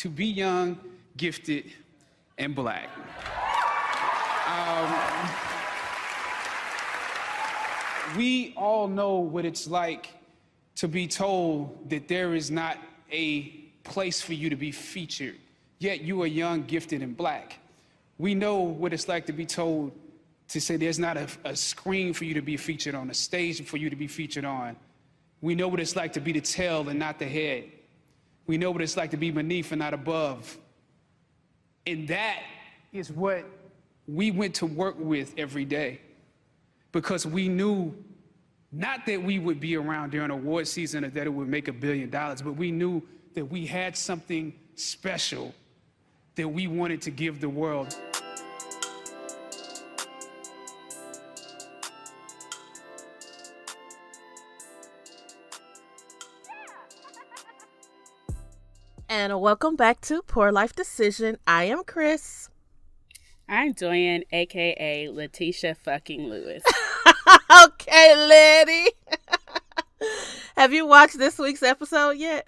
to be young, gifted, and black. Um, we all know what it's like to be told that there is not a place for you to be featured, yet you are young, gifted, and black. We know what it's like to be told to say there's not a, a screen for you to be featured on, a stage for you to be featured on. We know what it's like to be the tail and not the head. We know what it's like to be beneath and not above. And that is what we went to work with every day because we knew not that we would be around during award season or that it would make a billion dollars, but we knew that we had something special that we wanted to give the world. And welcome back to Poor Life Decision. I am Chris. I'm Doyen, aka Letitia fucking Lewis. okay, lady. Have you watched this week's episode yet?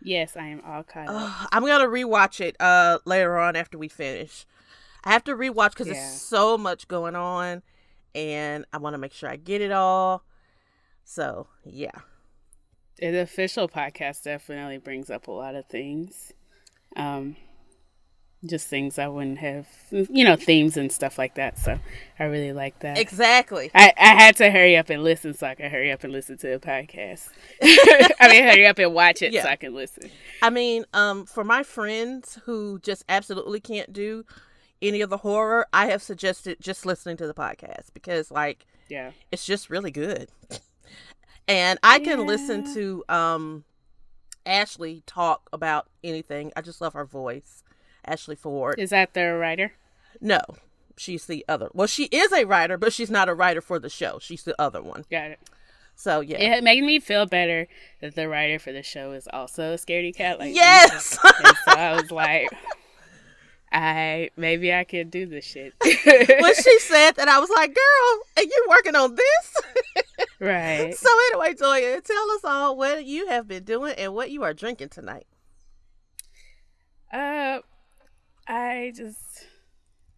Yes, I am all caught up. I'm gonna rewatch it uh later on after we finish. I have to rewatch because yeah. there's so much going on, and I want to make sure I get it all. So yeah. The official podcast definitely brings up a lot of things. Um, just things I wouldn't have, you know, themes and stuff like that. So I really like that. Exactly. I, I had to hurry up and listen so I could hurry up and listen to the podcast. I mean, hurry up and watch it yeah. so I can listen. I mean, um, for my friends who just absolutely can't do any of the horror, I have suggested just listening to the podcast because, like, yeah, it's just really good. and I can yeah. listen to um Ashley talk about anything. I just love her voice. Ashley Ford. Is that the writer? No, she's the other. Well, she is a writer, but she's not a writer for the show. She's the other one. Got it. So yeah, it made me feel better that the writer for the show is also a scaredy cat. Like yes, so I was like, I maybe I could do this shit. when she said that, I was like, "Girl, are you working on this?" right. So anyway, Toya, tell us all what you have been doing and what you are drinking tonight. Uh, I just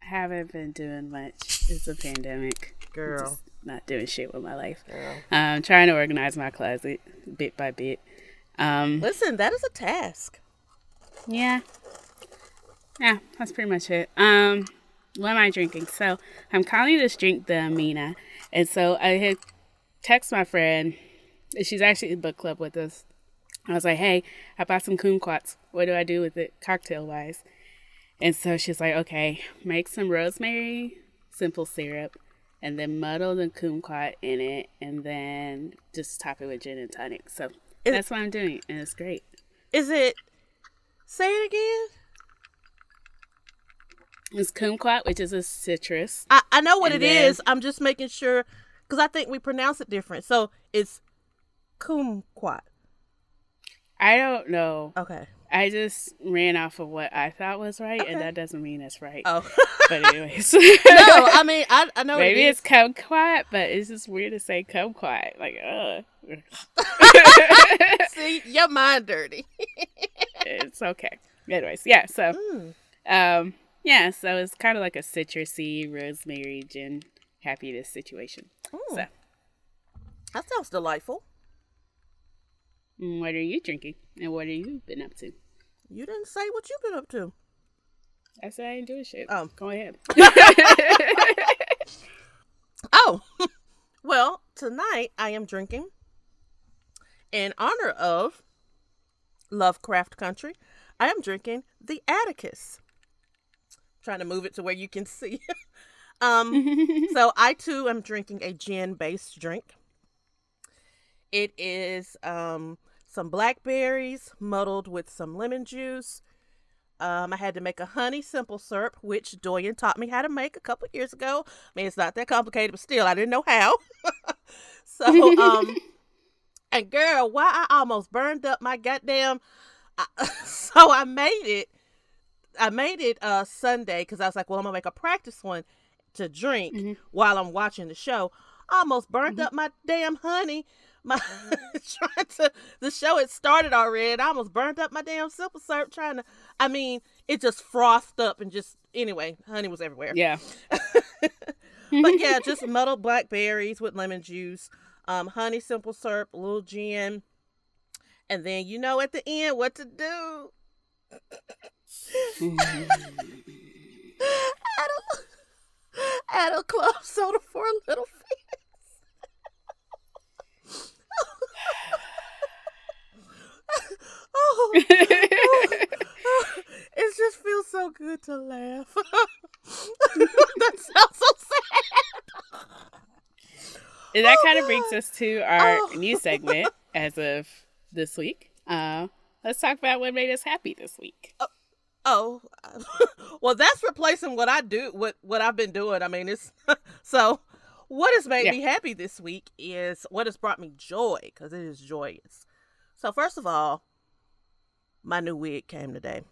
haven't been doing much. It's a pandemic, girl. not doing shit with my life. Girl. I'm trying to organize my closet bit by bit. Um, Listen, that is a task. Yeah. Yeah, that's pretty much it. Um, what am I drinking? So I'm calling this drink the Amina, and so I had text my friend. She's actually in the book club with us. I was like, "Hey, I bought some kumquats. What do I do with it, cocktail wise?" And so she's like, "Okay, make some rosemary simple syrup, and then muddle the kumquat in it, and then just top it with gin and tonic." So is, that's what I'm doing, and it's great. Is it? Say it again. It's kumquat, which is a citrus. I, I know what and it then, is. I'm just making sure because I think we pronounce it different. So it's kumquat. I don't know. Okay. I just ran off of what I thought was right, okay. and that doesn't mean it's right. Oh, but anyways, no, I mean I, I know maybe it's kumquat, but it's just weird to say kumquat. Like, uh. See, your mind dirty. it's okay. Anyways, yeah. So, mm. um, yeah. So it's kind of like a citrusy rosemary gin happiness situation. Mm. So that sounds delightful. Mm, what are you drinking? And what have you been up to? You didn't say what you've been up to. I said I ain't doing shit. Oh. Go ahead. oh. well, tonight I am drinking in honor of Lovecraft Country. I am drinking the Atticus. trying to move it to where you can see. um so I too am drinking a gin based drink. It is um some blackberries muddled with some lemon juice. Um, I had to make a honey simple syrup, which Doyen taught me how to make a couple years ago. I mean, it's not that complicated, but still, I didn't know how. so, um, and girl, why I almost burned up my goddamn. I, so I made it. I made it uh Sunday because I was like, well, I'm gonna make a practice one to drink mm-hmm. while I'm watching the show. Almost burned mm-hmm. up my damn honey my trying to the show had started already. I almost burned up my damn simple syrup trying to. I mean, it just frothed up and just anyway, honey was everywhere. Yeah. But yeah, just muddled blackberries with lemon juice, um, honey simple syrup, a little gin, and then you know at the end what to do. add a add a club soda for a little face. oh, it just feels so good to laugh. that sounds so sad. And that Oh, kind of brings us to our Oh. new segment as of this week. Uh, let's talk about what made us happy this week. Oh, well, that's replacing what I do, what what I've been doing. I mean, it's so. What has made Yeah. me happy this week is what has brought me joy because it is joyous. So first of all, my new wig came today.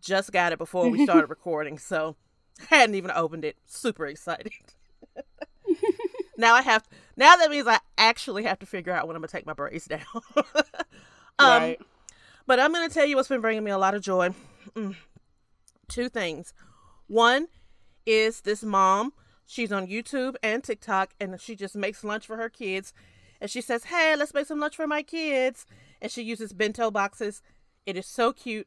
Just got it before we started recording, so hadn't even opened it. Super excited. now I have. Now that means I actually have to figure out when I'm gonna take my braids down. um, right. but I'm going to tell you what's been bringing me a lot of joy. Mm. Two things. One is this mom. She's on YouTube and TikTok, and she just makes lunch for her kids. And she says, Hey, let's make some lunch for my kids. And she uses bento boxes. It is so cute.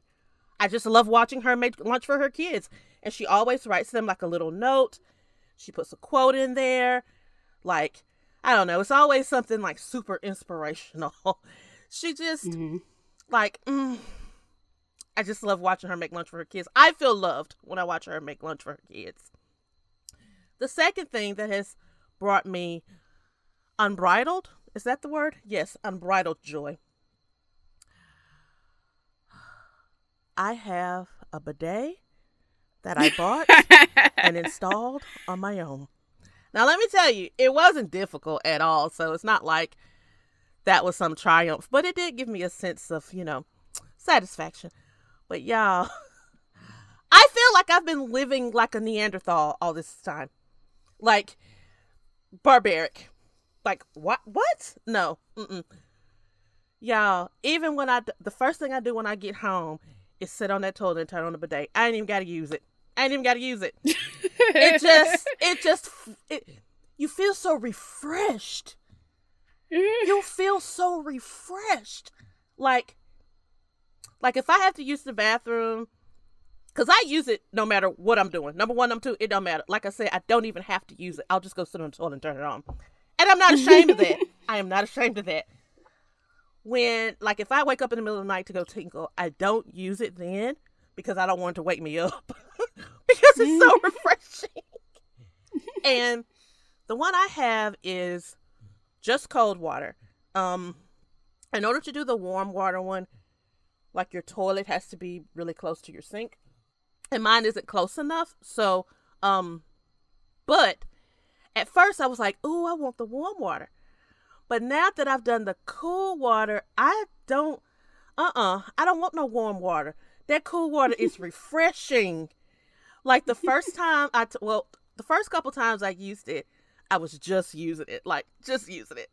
I just love watching her make lunch for her kids. And she always writes them like a little note. She puts a quote in there. Like, I don't know. It's always something like super inspirational. she just Mhm. like mm, I just love watching her make lunch for her kids. I feel loved when I watch her make lunch for her kids. The second thing that has brought me unbridled, is that the word? Yes, unbridled joy. I have a bidet that I bought and installed on my own. Now, let me tell you, it wasn't difficult at all. So it's not like that was some triumph, but it did give me a sense of, you know, satisfaction. But y'all, I feel like I've been living like a Neanderthal all this time. Like barbaric. Like what what? No. Mm-mm. Y'all, even when I the first thing I do when I get home is sit on that toilet and turn on the bidet. I ain't even got to use it. I ain't even got to use it. it just it just it, you feel so refreshed you'll feel so refreshed like like if i have to use the bathroom because i use it no matter what i'm doing. Number one number two it don't matter. Like i said i don't even have to use it. I'll just go sit on the toilet and turn it on. And i'm not ashamed of that. I am not ashamed of that. When like if i wake up in the middle of the night to go tinkle i don't use it then because i don't want it to wake me up. Because it's so refreshing. And the one i have is just cold water. Um, in order to do the warm water one, like your toilet has to be really close to your sink, and mine isn't close enough. So, um, but at first I was like, "Ooh, I want the warm water," but now that I've done the cool water, I don't. Uh uh I don't want no warm water. That cool water is refreshing. Like the first time I, t- well, the first couple times I used it, I was just using it, like just using it.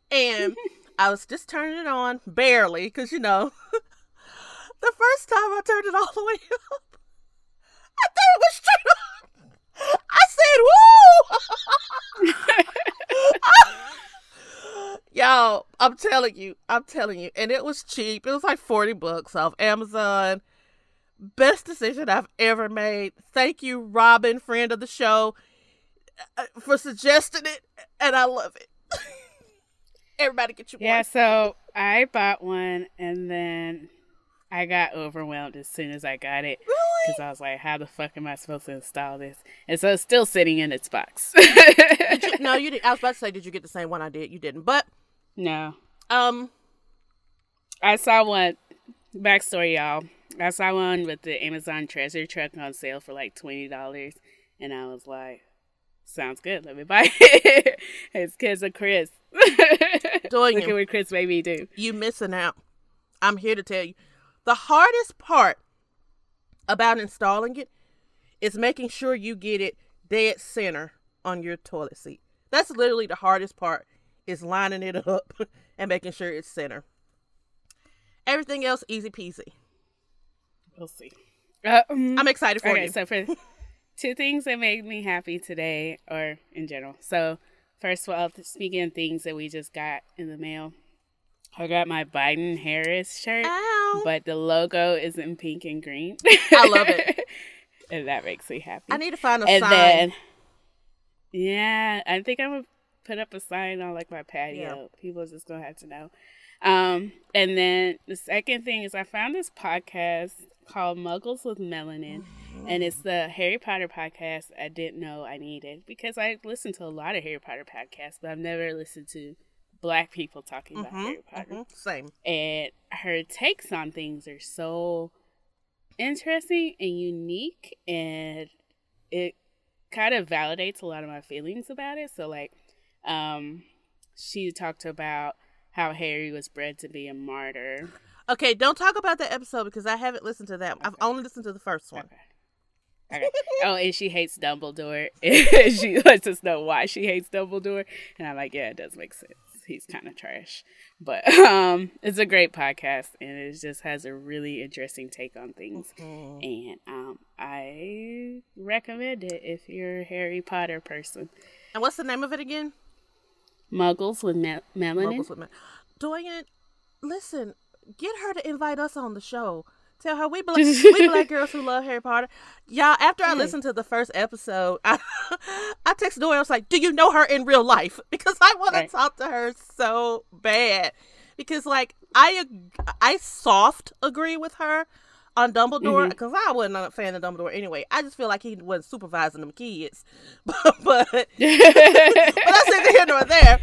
and I was just turning it on barely because, you know, the first time I turned it all the way up, I thought it was straight on. I said, woo! Y'all, I'm telling you, I'm telling you. And it was cheap. It was like 40 bucks off Amazon. Best decision I've ever made. Thank you, Robin, friend of the show uh, for suggesting it, and I love it. Everybody get you Yeah, one. so I bought one and then I got overwhelmed as soon as I got it. Really? Because I was like, how the fuck am I supposed to install this? And so it's still sitting in its box. Did you, no, you didn't. I was about to say, did you get the same one I did? You didn't, but no. um, I saw one, backstory, y'all. I saw one with the Amazon treasure truck on sale for like $20. And I was like, sounds good. Let me buy it. it's because of Chris. Doing Look at what Chris made me do. you missing out. I'm here to tell you, the hardest part about installing it is making sure you get it dead center on your toilet seat. That's literally the hardest part is lining it up and making sure it's center. Everything else easy peasy. We'll see. Uh, um, I'm excited for okay, you. so for two things that made me happy today, or in general. So, first of all, speaking of things that we just got in the mail, I got my Biden Harris shirt, Ow. but the logo is in pink and green. I love it. and that makes me happy. I need to find a and sign. then, yeah, I think I'm gonna put up a sign on like my patio. Yeah. People just gonna have to know. Um, and then the second thing is I found this podcast called Muggles with Melanin, and it's the Harry Potter podcast I didn't know I needed because I listened to a lot of Harry Potter podcasts, but I've never listened to black people talking about Harry Potter Mhm, Same. and her takes on things are so interesting and unique and it kind of validates a lot of my feelings about it so like um she talked about how harry was bred to be a martyr Okay, don't talk about that episode because I haven't listened to that. I've only listened to the first one. okay. oh and she hates dumbledore and she lets us know why she hates dumbledore and i'm like yeah it does make sense he's kind of trash but um it's a great podcast and it just has a really interesting take on things and um i recommend it if you're a harry potter person And what's the name of it again? muggles with me- melanin Muggles with. Doyen, listen, get her to invite us on the show. Tell her we black, we black girls who love Harry Potter. Y'all, after I listened to the first episode, I, I texted Doyen. I was like, "Do you know her in real life?" Because I want Right. to talk to her so bad. Because like I I soft agree with her on Dumbledore mm-hmm. because I wasn't a fan of Dumbledore anyway. I just feel like he wasn't supervising them kids, but but but that's neither here nor there.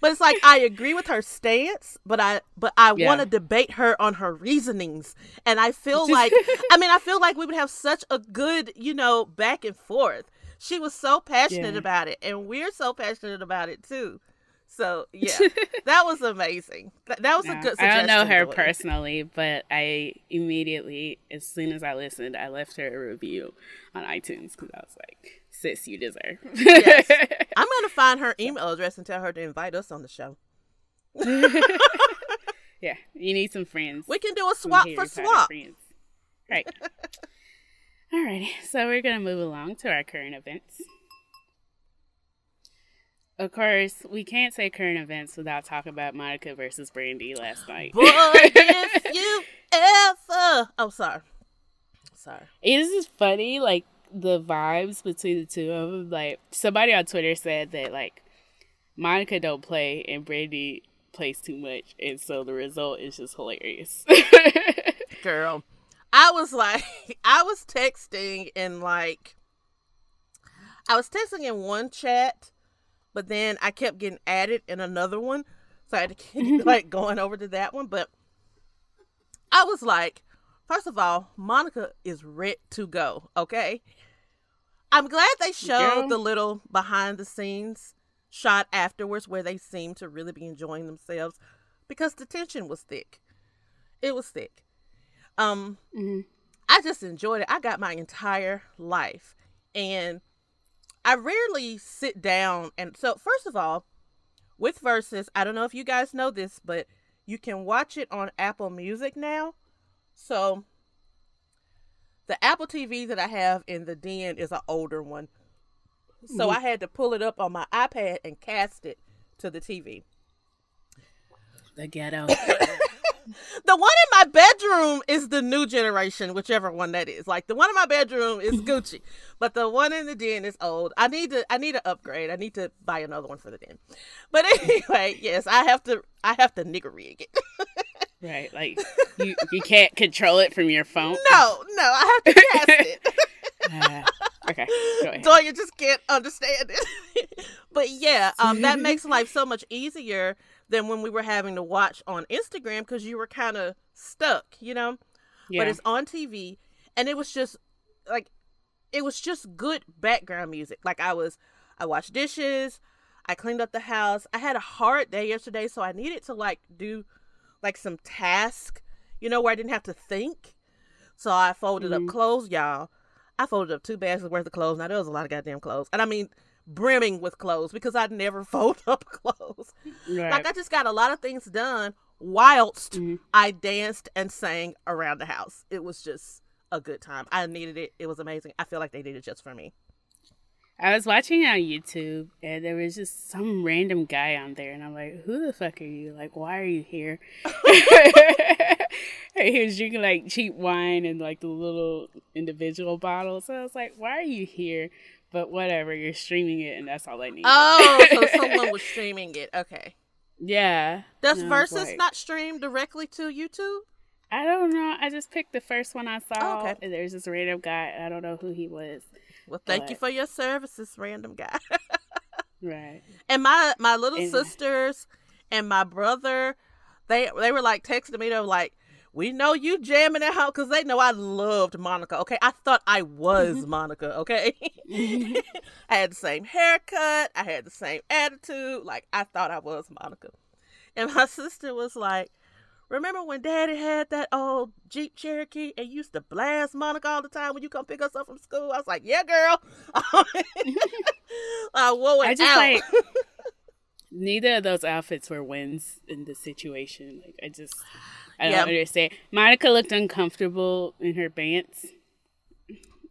But it's like I agree with her stance, but I but I Yeah. want to debate her on her reasonings, and I feel like I mean I feel like we would have such a good you know back and forth. She was so passionate Yeah. about it, and we're so passionate about it too. So yeah, that was amazing. That, that was a good. I don't know her personally, but I immediately, as soon as I listened, I left her a review on iTunes because I was like, "Sis, you deserve." Yes. I'm gonna find her email address and tell her to invite us on the show. yeah, you need some friends. We can do a swap for swap. friends. Right. Alrighty, so we're gonna move along to our current events. Of course, we can't say current events without talking about Monica versus Brandy last night. Boy, if you ever. Oh, sorry. Sorry. It is just funny, like the vibes between the two of them. Like somebody on Twitter said that like Monica don't play and Brandy plays too much, and so the result is just hilarious. Girl. I was like, I was texting in like, I was texting in one chat, but then I kept getting added in another one. So I had to keep like going over to that one. But I was like, first of all, Monica is ready to go. Okay. I'm glad they showed Girl. the little behind the scenes shot afterwards where they seemed to really be enjoying themselves because the tension was thick. It was thick. Um, Mhm. I just enjoyed it. I got my entire life, and I rarely sit down and so. First of all, with verses, I don't know if you guys know this, but you can watch it on Apple Music now. So the Apple TV that I have in the den is an older one. So mm-hmm. I had to pull it up on my iPad and cast it to the TV. the ghetto. The one in my bedroom is the new generation, whichever one that is. Like the one in my bedroom is Gucci, but the one in the den is old. I need to I need to upgrade. I need to buy another one for the den. But anyway, yes, I have to I have to nigger rig it. Right, like you you can't control it from your phone. no, no, I have to cast it. Uh, okay, go ahead. so you just can't understand it. but yeah, um, that makes life so much easier than when we were having to watch on Instagram because you were kind of stuck, you know. Yeah. But it's on TV, and it was just like it was just good background music. Like I was, I washed dishes, I cleaned up the house. I had a hard day yesterday, so I needed to like do like some task, you know, where I didn't have to think. So I folded up clothes, y'all. I folded up two bags worth of clothes. Now there was a lot of goddamn clothes, and I mean brimming with clothes because I'd never fold up clothes. Right. Like I just got a lot of things done whilst Mhm. I danced and sang around the house. It was just a good time. I needed it. It was amazing. I feel like they did it just for me. I was watching on YouTube and there was just some random guy on there, and I'm like, "Who the fuck are you? Like, why are you here?" And he was drinking like cheap wine and like the little individual bottles. So I was like, "Why are you here?" But whatever, you're streaming it, and that's all I need. Oh, so someone was streaming it. Okay. yeah. Does Versus like, not stream directly to YouTube? I don't know. I just picked the first one I saw. Oh, okay. And there's this random guy. I don't know who he was. Well, thank you for your services, random guy. Right. and my my little And- sisters and my brother, they they were like texting me. They were like, "We know you jamming at home," because they know I loved Monica. Okay, I thought I was mm-hmm. Monica. Okay, mm-hmm. I had the same haircut. I had the same attitude. Like I thought I was Monica. And my sister was like, Remember when Daddy had that old Jeep Cherokee and used to blast Monica all the time when you come pick us up from school? I was like, Yeah, girl. I wore it I just out. like neither of those outfits were wins in the situation. Like I just I don't Yeah. understand. Monica looked uncomfortable in her pants,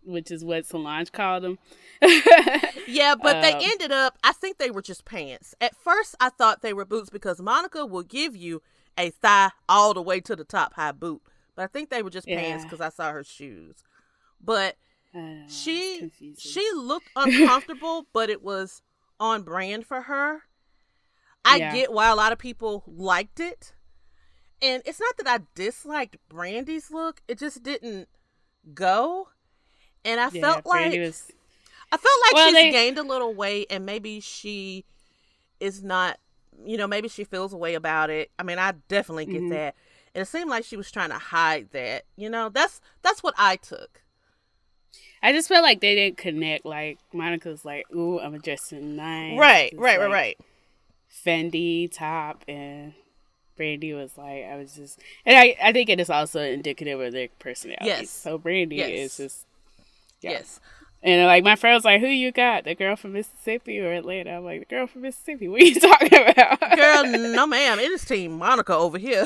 which is what Solange called them. Yeah, but they Um, ended up, I think they were just pants. At first, I thought they were boots because Monica will give you a thigh all the way to the top high boot. But I think they were just pants because I saw her shoes. But I don't know, it's she confusing. she looked uncomfortable, but it was on brand for her. I Yeah. get why a lot of people liked it. And it's not that I disliked Brandy's look, it just didn't go. And I yeah, felt like was I felt like Well, she's they- gained a little weight and maybe she is not, you know, maybe she feels a way about it. I mean, I definitely get Mhm. that. And it seemed like she was trying to hide that. You know, that's that's what I took. I just felt like they didn't connect. Like Monica's like, "Ooh, I'm dressing nice." Right, right, right, like right. Fendi top, and Brandy was like, "I was just," and I I think it is also indicative of their personalities. Yes. So Brandy Yes. is just yeah. Yes. And like my friend was like, "Who you got? The girl from Mississippi or Atlanta?" I'm like, "The girl from Mississippi." What are you talking about? Girl, no ma'am. It is Team Monica over here.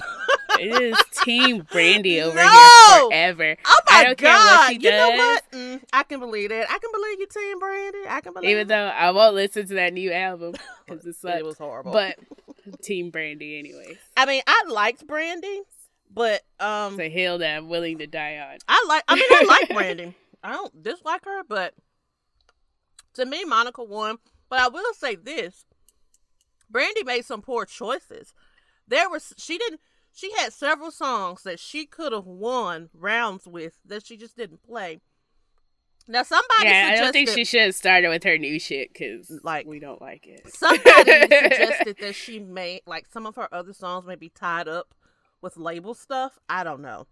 it is Team Brandy over No! here forever. Oh my I don't care god. what she you know what? Mm, I can believe it. I can believe you, Team Brandy. I can believe Even though I won't listen to that new album because it it was horrible. But Team Brandy, anyway. I mean, I liked Brandy, but um It's a hill that I'm willing to die on. I like. I mean, I like Brandy. I don't dislike her, but to me, Monica won. But I will say this: Brandy made some poor choices. There was she didn't. She had several songs that she could have won rounds with that she just didn't play. Now somebody Yeah, I don't think she should have started with her new shit because Like- we don't like it. somebody suggested that she made like some of her other songs may be tied up with label stuff. I don't know.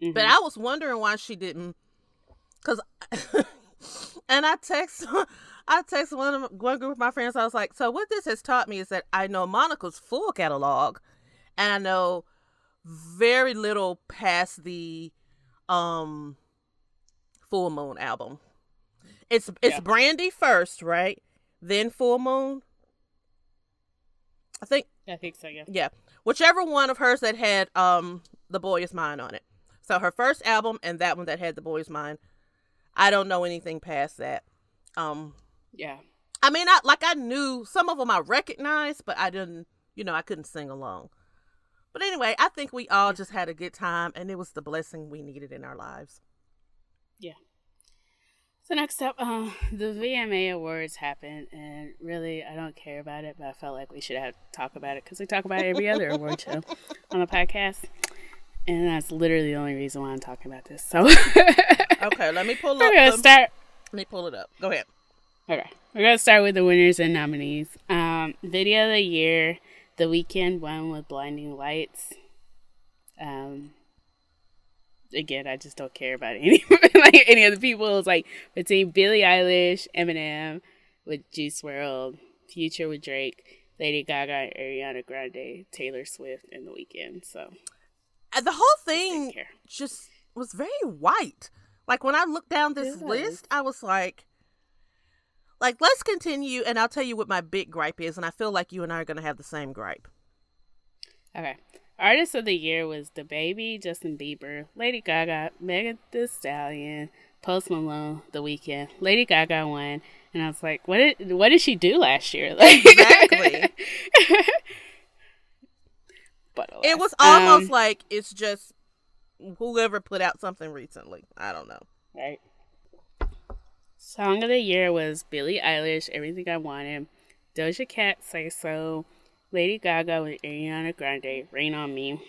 Mhm. But I was wondering why she didn't, cause, and I text, I text one of my- one group of my friends. I was like, so what this has taught me is that I know Monica's full catalog, and I know very little past the, um, Full Moon album. It's it's Yeah. Brandy first, right? Then Full Moon. I think I think so. Yeah. yeah, whichever one of hers that had um the boy is mine on it. So her first album and that one that had the boy is mine. I don't know anything past that. Um, Yeah. I mean, I like I knew some of them I recognized, but I didn't. You know, I couldn't sing along. But anyway, I think we all just had a good time, and it was the blessing we needed in our lives. Yeah. So next up, uh, the VMA Awards happened, and really, I don't care about it, but I felt like we should have talk about it because we talk about every other award show on the podcast, and that's literally the only reason why I'm talking about this. So Okay, let me pull up. we're gonna the- start. let me pull it up. Go ahead. Okay, we're gonna start with the winners and nominees. Um, video of the year, The Weeknd won with Blinding Lights. Um, again, I just don't care about any like any of the people. It was like between Billie Eilish, Eminem with Juice WRLD, Future with Drake, Lady Gaga, Ariana Grande, Taylor Swift, and The Weeknd. So The whole thing just was very white. Like when I looked down this list, I was like, like let's continue and I'll tell you what my big gripe is and I feel like you and I are going to have the same gripe. Okay. Artist of the year was the baby, Justin Bieber, Lady Gaga, Megan Thee Stallion, Post Malone, The Weeknd. Lady Gaga won, and I was like, "What did what did she do last year?" Like, Exactly. but it was almost Um, like it's just whoever put out something recently. I don't know. right. Song of the year was Billie Eilish, Everything I Wanted, Doja Cat, Say So, Lady Gaga with Ariana Grande, Rain on Me,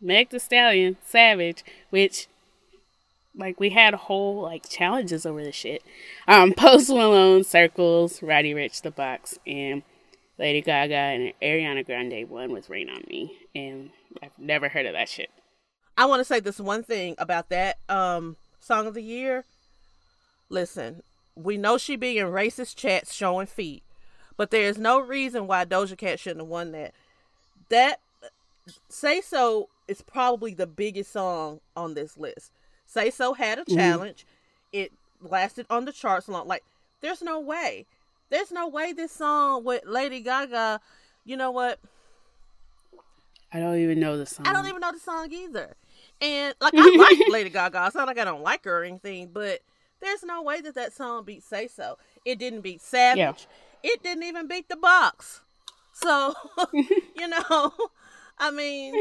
Meg Thee Stallion, Savage, which like we had whole like challenges over the shit. Um, Post Malone, Circles, Roddy Ricch, The Box, and Lady Gaga and Ariana Grande won with Rain on Me, and I've never heard of that shit. I want to say this one thing about that um song of the year. Listen, we know she be in racist chats showing feet, but there is no reason why Doja Cat shouldn't have won that. That Say So is probably the biggest song on this list. Say So had a challenge. It lasted on the charts long. Like, there's no way. There's no way this song with Lady Gaga, you know what? I don't even know the song. I don't even know the song either. And like I like Lady Gaga. It's not like I don't like her or anything, but there's no way that that song beat Say So. It didn't beat Savage. Yeah. It didn't even beat the box. So you know, I mean,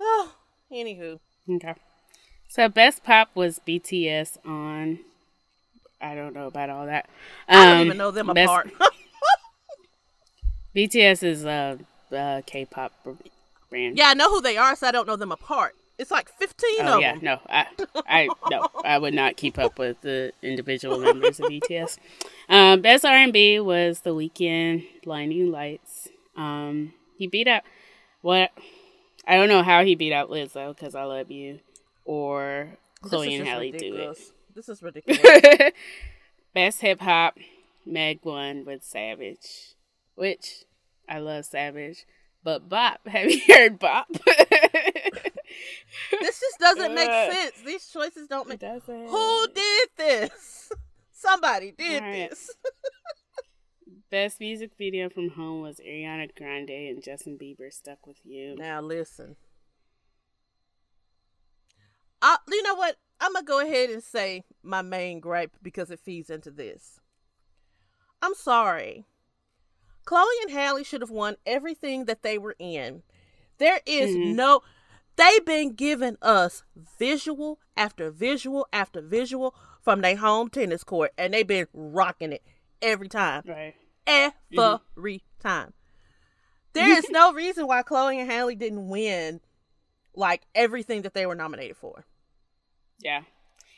oh, anywho, Okay. So best pop was BTS on. I don't know about all that. I don't Um, even know them best- apart. BTS is a, a K-pop brand. yeah, I know who they are, so I don't know them apart. It's like fifteen Oh of yeah, them. no, I, I, no, I would not keep up with the individual members of BTS. Um, best R and B was The Weeknd, "Blinding Lights." Um, he beat out what? I don't know how he beat out Lizzo because I love you, or Chloe and Halle do it. ridiculous. This is ridiculous. Best hip hop, Meg won with Savage, which I love Savage. But Bop, have you heard Bop? this just doesn't make sense. These choices don't make. doesn't. Who did this? Somebody did Alright. this. Best music video from home was Ariana Grande and Justin Bieber "Stuck with You." Now listen. I, you know what? I'm gonna go ahead and say my main gripe because it feeds into this. I'm sorry. Chloe and Halle should have won everything that they were in. There is Mhm. no. They've been giving us visual after visual after visual from their home tennis court, and they've been rocking it every time Right. every time. There is no reason why Chloe and Halle didn't win like everything that they were nominated for. Yeah.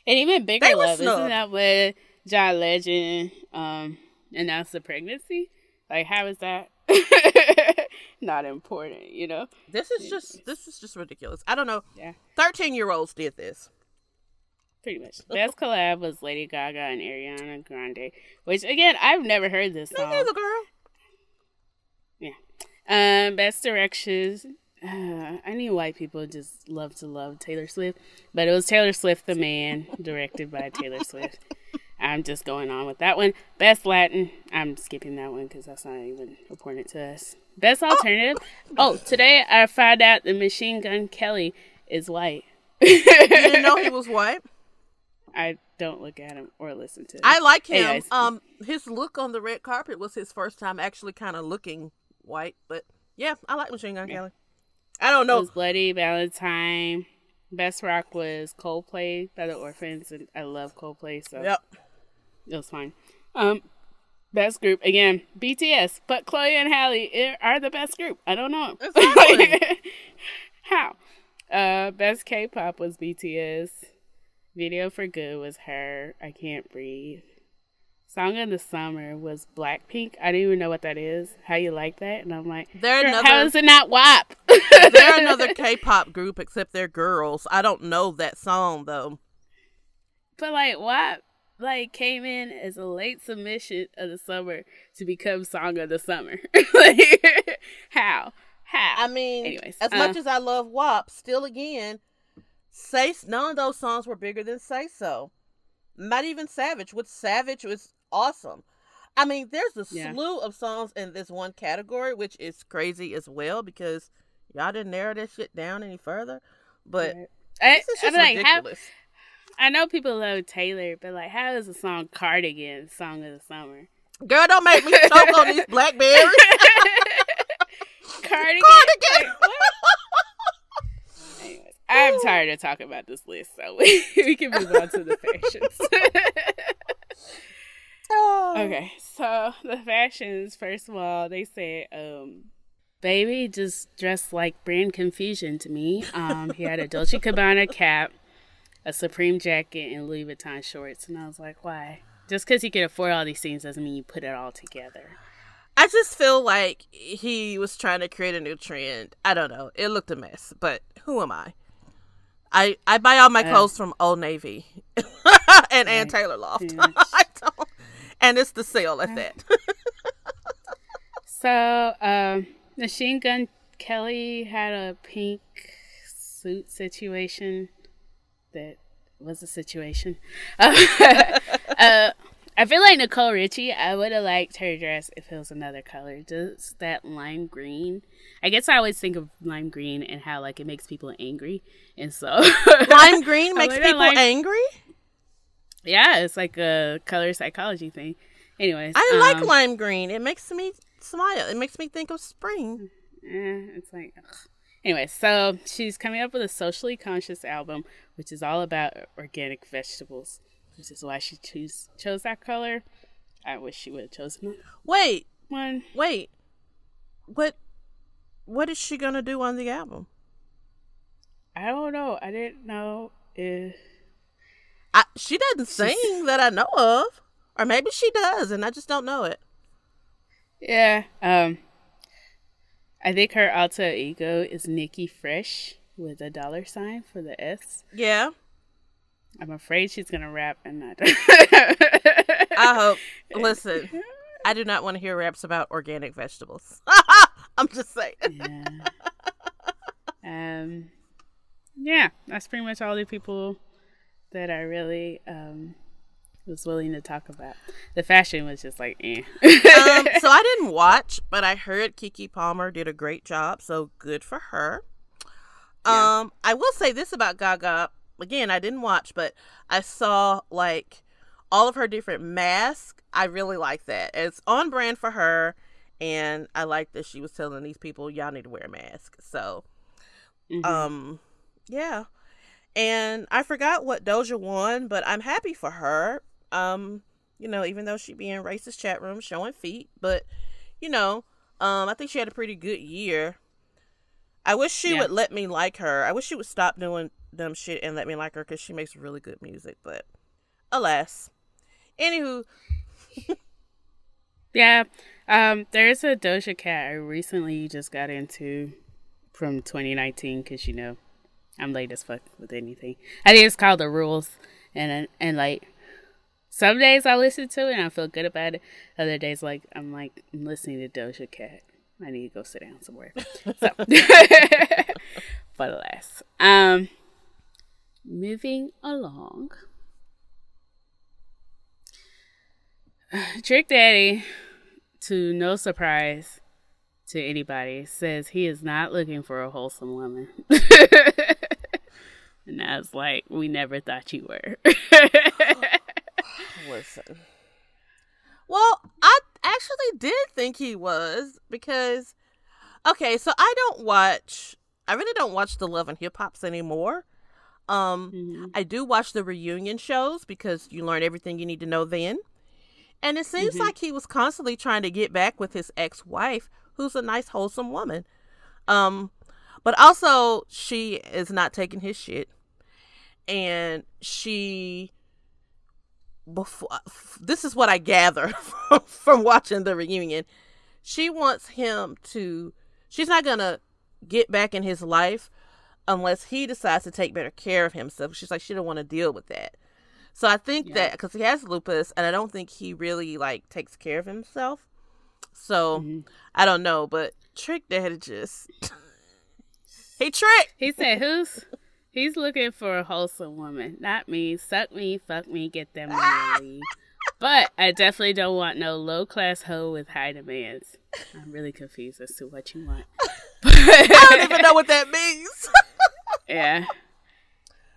And even bigger love, snubbed. isn't that when John Legend um announced the pregnancy? Like how is that not important, you know? This is just this is just ridiculous. I don't know. Yeah. Thirteen year olds did this. Pretty much. Best collab was Lady Gaga and Ariana Grande, which again I've never heard this song. neither, girl. Yeah. Um, best directions. Uh, I knew white people just love to love Taylor Swift, but it was Taylor Swift the Man, directed by Taylor Swift. I'm just going on with that one. Best Latin. I'm skipping that one because that's not even important to us. Best alternative. Oh, today I found out the Machine Gun Kelly is white. You didn't know he was white. I don't look at him or listen to him. I like him. Um, his look on the red carpet was his first time actually kind of looking white. But yeah, I like Machine Gun Kelly. I don't It know. was Bloody Valentine. Best rock was Coldplay by the Orphans, and I love Coldplay, so Yep. It was fine. Um, best group again, BTS, but Chloe and Halle are the best group. I don't know Exactly. how. Uh, best K-pop was BTS. Video for Good was her. I Can't Breathe. Song of the Summer was Blackpink. I didn't even know what that is. How you like that? And I'm like, They're another- how is it not WAP? They're another K-pop group, except they're girls. I don't know that song though. But like WAP like came in as a late submission of the summer to become song of the summer. like how? How? I mean, Anyways, as uh, much as I love WAP, still again, say none of those songs were bigger than Say So. Not even Savage. With Savage was awesome. I mean, there's a Yeah. slew of songs in this one category, which is crazy as well because y'all didn't narrow that shit down any further. But I, this is just like, how, ridiculous. I know people love Taylor, but like, how is the song "Cardigan" song of the summer? Girl, don't make me choke on these blackberries. Cardigan. Cardigan. Like? I'm tired of talking about this list, so we, we can move on to the fashions. Oh. okay, so the fashions. First of all, they said, um, "Baby just dressed like brand confusion to me." Um, he had a Dolce Gabbana cap, a Supreme jacket, and Louis Vuitton shorts, and I was like, "Why?" Just because you can afford all these things doesn't mean you put it all together. I just feel like he was trying to create a new trend. I don't know. It looked a mess, but who am I? I I buy all my Uh. clothes from Old Navy and Ann Taylor Loft. I don't, and it's the sale at that. So, um, Machine Gun Kelly had a pink suit situation that was a situation. uh, I feel like Nicole Richie, I would have liked her dress if it was another color. Just that lime green. I guess I always think of lime green and how like it makes people angry. And so lime green makes people lime- angry. Yeah, it's like a color psychology thing. Anyways, I like um, lime green. It makes me smile. It makes me think of spring. Eh, it's like, ugh. Anyway. So she's coming up with a socially conscious album, which is all about organic vegetables, which is why she choose chose that color. I wish she would have chosen it. Wait, one. wait. What what is she gonna do on the album? I don't know. I didn't know if I, she doesn't sing that I know of. Or maybe she does and I just don't know it. yeah. Um, I think her alter ego is Nikki Fresh with a dollar sign for the S. Yeah. I'm afraid she's gonna rap and not. I hope. Listen, I do not want to hear raps about organic vegetables. I'm just saying. yeah. Um, yeah, that's pretty much all the people that I really um was willing to talk about. The fashion was just like, eh. um, so I didn't watch, but I heard Keke Palmer did a great job, so good for her. Yeah. Um, I will say this about Gaga. Again, I didn't watch, but I saw like all of her different masks. I really like that. It's on brand for her, and I like that she was telling these people, "Y'all need to wear a mask." So, Mhm. um, yeah. And I forgot what Doja won, but I'm happy for her. Um, you know, even though she be in racist chat rooms showing feet, but you know, um, I think she had a pretty good year. I wish she Yeah. would let me like her. I wish she would stop doing dumb shit and let me like her because she makes really good music. But alas, anywho, yeah. Um, there's a Doja Cat I recently just got into from 2019 because you know I'm late as fuck with anything. I think it's called The Rules, and and like some days I listen to it and I feel good about it. Other days, like I'm like I'm listening to Doja Cat. I need to go sit down somewhere. So, but alas, um, moving along. Trick Daddy, to no surprise to anybody, says he is not looking for a wholesome woman. and I was like, we never thought you were. Listen. Well, I actually did think he was because, okay, so I don't watch. I really don't watch the Love and Hip Hops anymore. Um, Mhm. I do watch the reunion shows because you learn everything you need to know then. And it seems Mhm. like he was constantly trying to get back with his ex-wife, who's a nice, wholesome woman. Um, but also she is not taking his shit, and she. Before this is what I gather from, watching the reunion, she wants him to. She's not gonna get back in his life unless he decides to take better care of himself. She's like she don't want to deal with that. So I think Yeah. that because he has lupus, and I don't think he really like takes care of himself. So Mhm. I don't know, but Trick Daddy just he tricked. He said, "Who's?" He's looking for a wholesome woman, not me. Suck me, fuck me, get them money. But I definitely don't want no low class hoe with high demands. I'm really confused as to what you want. I don't even know what that means. yeah.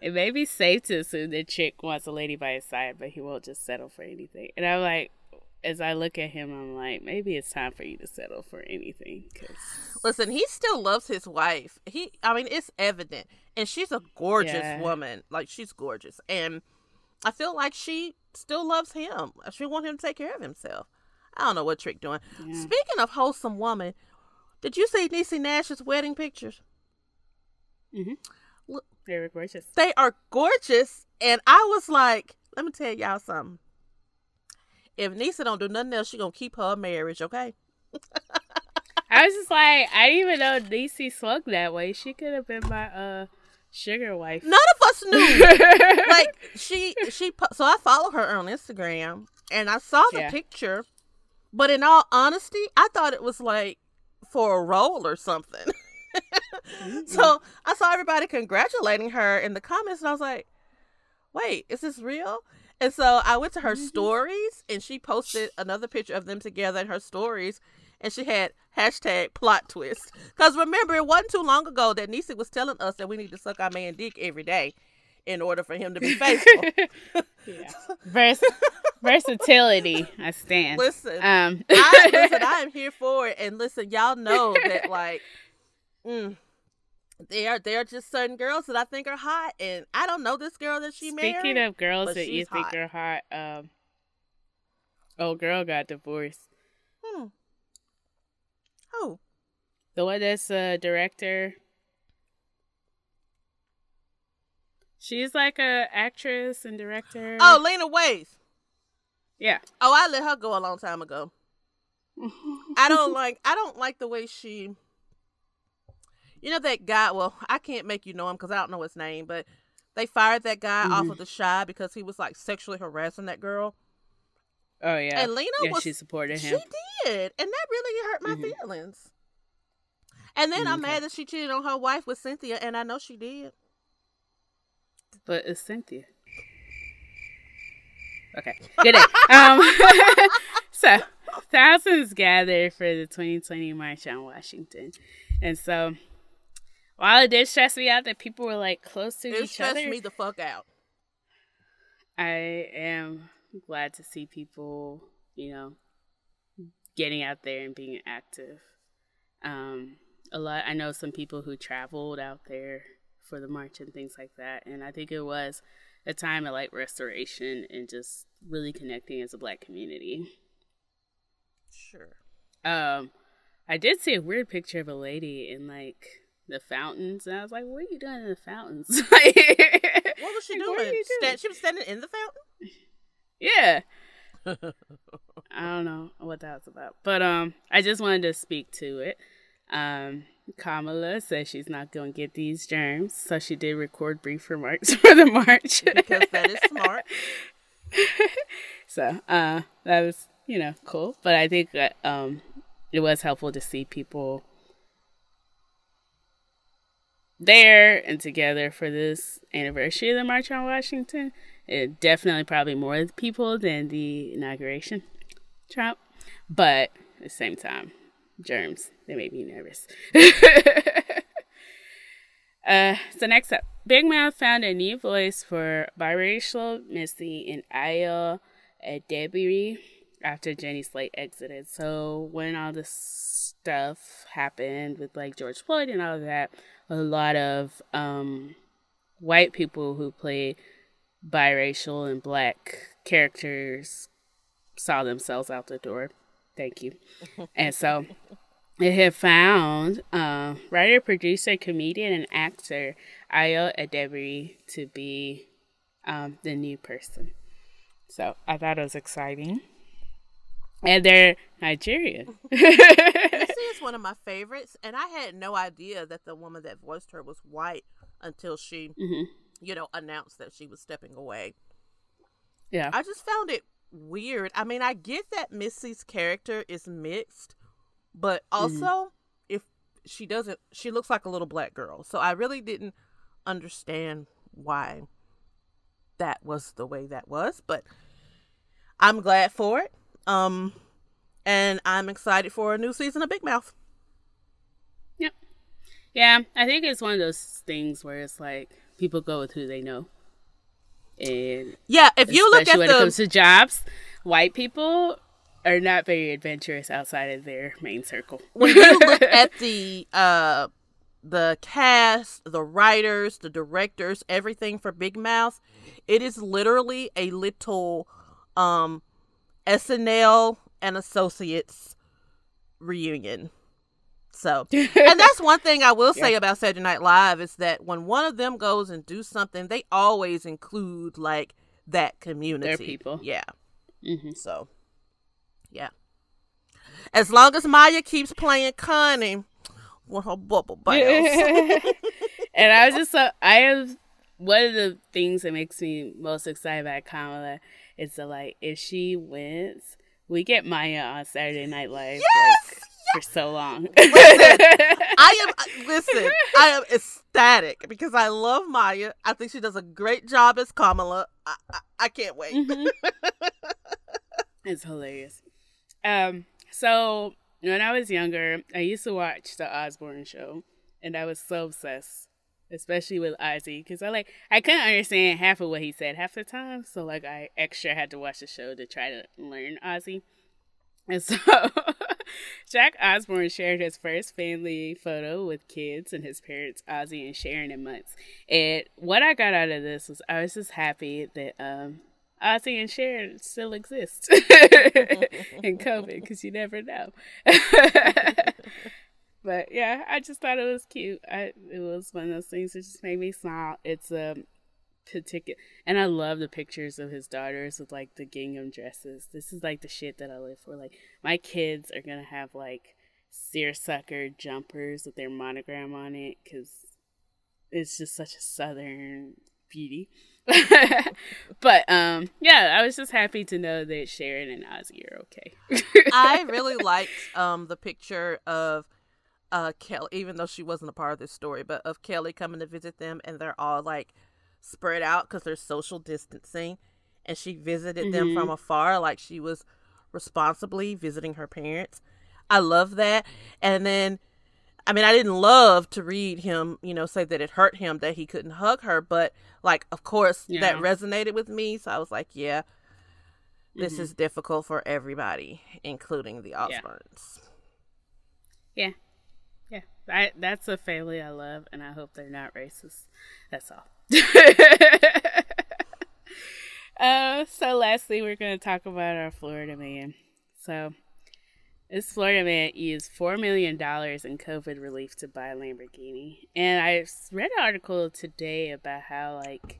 It may be safe to assume the chick wants a lady by his side, but he won't just settle for anything. And I'm like, as I look at him, I'm like, maybe it's time for you to settle for anything. Cause... Listen, he still loves his wife. He, I mean, it's evident, and she's a gorgeous Yeah. woman. Like she's gorgeous, and I feel like she still loves him. She want him to take care of himself. I don't know what Trick doing. Yeah. Speaking of wholesome woman, did you see Niecy Nash's wedding pictures? Mm-hmm. Look, They were gorgeous. They are gorgeous, and I was like, let me tell y'all something. If Niecy don't do nothing else, she gonna keep her marriage, okay? I was just like, I didn't even know Niecy swung that way. She could have been my uh sugar wife. None of us knew. like she she so I follow her on Instagram and I saw the Yeah. picture, but in all honesty, I thought it was like for a role or something. so I saw everybody congratulating her in the comments, and I was like, "Wait, is this real?" And so I went to her stories, and she posted another picture of them together in her stories, and she had hashtag plot twist. Because remember, it wasn't too long ago that Niecy was telling us that we need to suck our man dick every day in order for him to be faithful. yeah. Vers- versatility, I stand. listen, Um, I, listen, I am here for it, and listen, y'all know that like, mm, there there are just certain girls that I think are hot, and I don't know this girl that she Speaking married. Speaking of girls that you she's think hot. are hot, um, old girl got divorced. hmm. Oh, The one that's a director. She's like a actress and director. oh, Lena Waithe. yeah. Oh, I let her go a long time ago. I don't like I don't like the way she You know that guy, well, I can't make you know him cuz I don't know his name, but they fired that guy off Mm-hmm. of the shy because he was like sexually harassing that girl. Oh yeah. And Lena yeah, was she supported him. She did, and that really hurt my Mhm. feelings. And then I'm mad that she cheated on her wife with Cynthia, and I know she did. But it's Cynthia. Okay. Good day. Um, so thousands gathered for the 2020 March on Washington, and so while it did stress me out that people were like close to It each stressed me the fuck out. I am glad to see people, you know, getting out there and being active. Um, a lot. I know some people who traveled out there for the march and things like that, and I think it was a time of like restoration and just really connecting as a black community. Sure. Um, I did see a weird picture of a lady in like the fountains, and I was like, "What are you doing in the fountains?" like, What was she like, doing? Sta- she was standing in the fountain. Yeah. I don't know what that was about. But um I just wanted to speak to it. Um Kamala says she's not gonna get these germs, so she did record brief remarks for the march. Because that is smart. so uh that was, you know, cool. But I think that um it was helpful to see people there and together for this anniversary of the March on Washington. It definitely probably more people than the inauguration Trump. But at the same time, germs, they made me nervous. uh so next up. Big Mouth found a new voice for biracial Missy and Ayo Edebiri after Jenny Slate exited. So when all this stuff happened with like George Floyd and all of that, a lot of um, white people who play biracial and black characters saw themselves out the door. Thank you. and so it had found uh, writer, producer, comedian, and actor Ayo Edebiri to be um, the new person. So I thought it was exciting. And they're Nigerian. One of my favorites, and I had no idea that the woman that voiced her was white until she, Mhm. you know, announced that she was stepping away. Yeah. I just found it weird. I mean, I get that Missy's character is mixed, but also if she doesn't, she looks like a little black girl. So I really didn't understand why that was the way that was. But I'm glad for it. Um, and I'm excited for a new season of Big Mouth. Yep. Yeah, I think it's one of those things where it's like people go with who they know. And Yeah, if you look at when it comes the to jobs, white people are not very adventurous outside of their main circle. when you look at the uh the cast, the writers, the directors, everything for Big Mouth, it is literally a little um SNL and Associates reunion. So, and that's one thing I will say about Saturday Night Live is that when one of them goes and do something, they always include like that community. people. Yeah. Mhm. So, yeah. As long as Maya keeps playing Connie with her bubble bells. and I was just so I have one of the things that makes me most excited about Kamala is that like if she wins, we get Maya on Saturday Night Live like for so long. I am listen. I am ecstatic because I love Maya. I think she does a great job as Kamala. I, I, I can't wait. Mhm. it's hilarious. Um, so when I was younger, I used to watch the Osbourne show, and I was so obsessed, especially with Ozzy, because I like I couldn't understand half of what he said half the time, so like I extra had to watch the show to try to learn Ozzy. And so Jack Osbourne shared his first family photo with kids and his parents, Ozzy and Sharon in months. And what I got out of this was I was just happy that um Ozzy and Sharon still exist in COVID because you never know. but yeah, I just thought it was cute. I it was one of those things that just made me smile. It's a particular, and I love the pictures of his daughters with like the gingham dresses. This is like the shit that I live for. Like my kids are gonna have like seersucker jumpers with their monogram on it because it's just such a southern beauty. but um yeah, I was just happy to know that Sharon and Ozzy are okay. I really liked um the picture of uh Kelly, even though she wasn't a part of this story, but of Kelly coming to visit them, and they're all like spread out because they're social distancing, and she visited them from afar, like she was responsibly visiting her parents. I love that, and then. I mean, I didn't love to read him, you know, say that it hurt him that he couldn't hug her, but like, of course, that resonated with me. So I was like, yeah, this is difficult for everybody, including the Osbournes. yeah. Yeah. I that's a family I love and I hope they're not racist. That's all. uh so lastly we're gonna talk about our Florida man. So this Florida man used four million dollars in COVID relief to buy a Lamborghini, and I read an article today about how like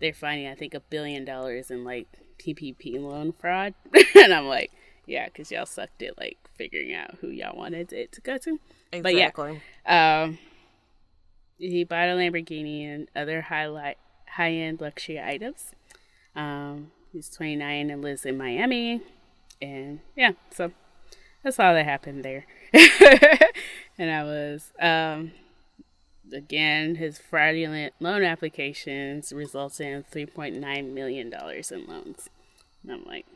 they're finding I think a billion dollars in like PPP loan fraud, and I'm like, yeah, because y'all sucked at like figuring out who y'all wanted it to go to. But yeah. Um, he bought a Lamborghini and other high high end luxury items. Um, he's 29 and lives in Miami, and yeah, so that's all that happened there. and I was um, again his fraudulent loan applications resulted in 3.9 million dollars in loans. And I'm like,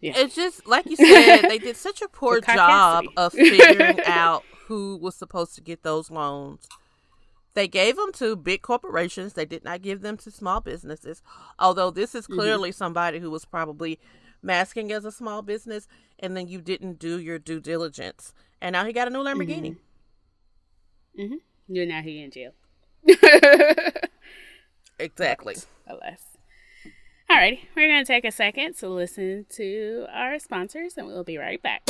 It's just like you said, they did such a poor job of figuring out who was supposed to get those loans. They gave them to big corporations. They did not give them to small businesses. Although this is clearly somebody who was probably masking as a small business, and then you didn't do your due diligence, and now he got a new Lamborghini. mm-hmm. you're now he in jail. Exactly. alas. Alrighty, we're gonna take a second to listen to our sponsors, and we'll be right back.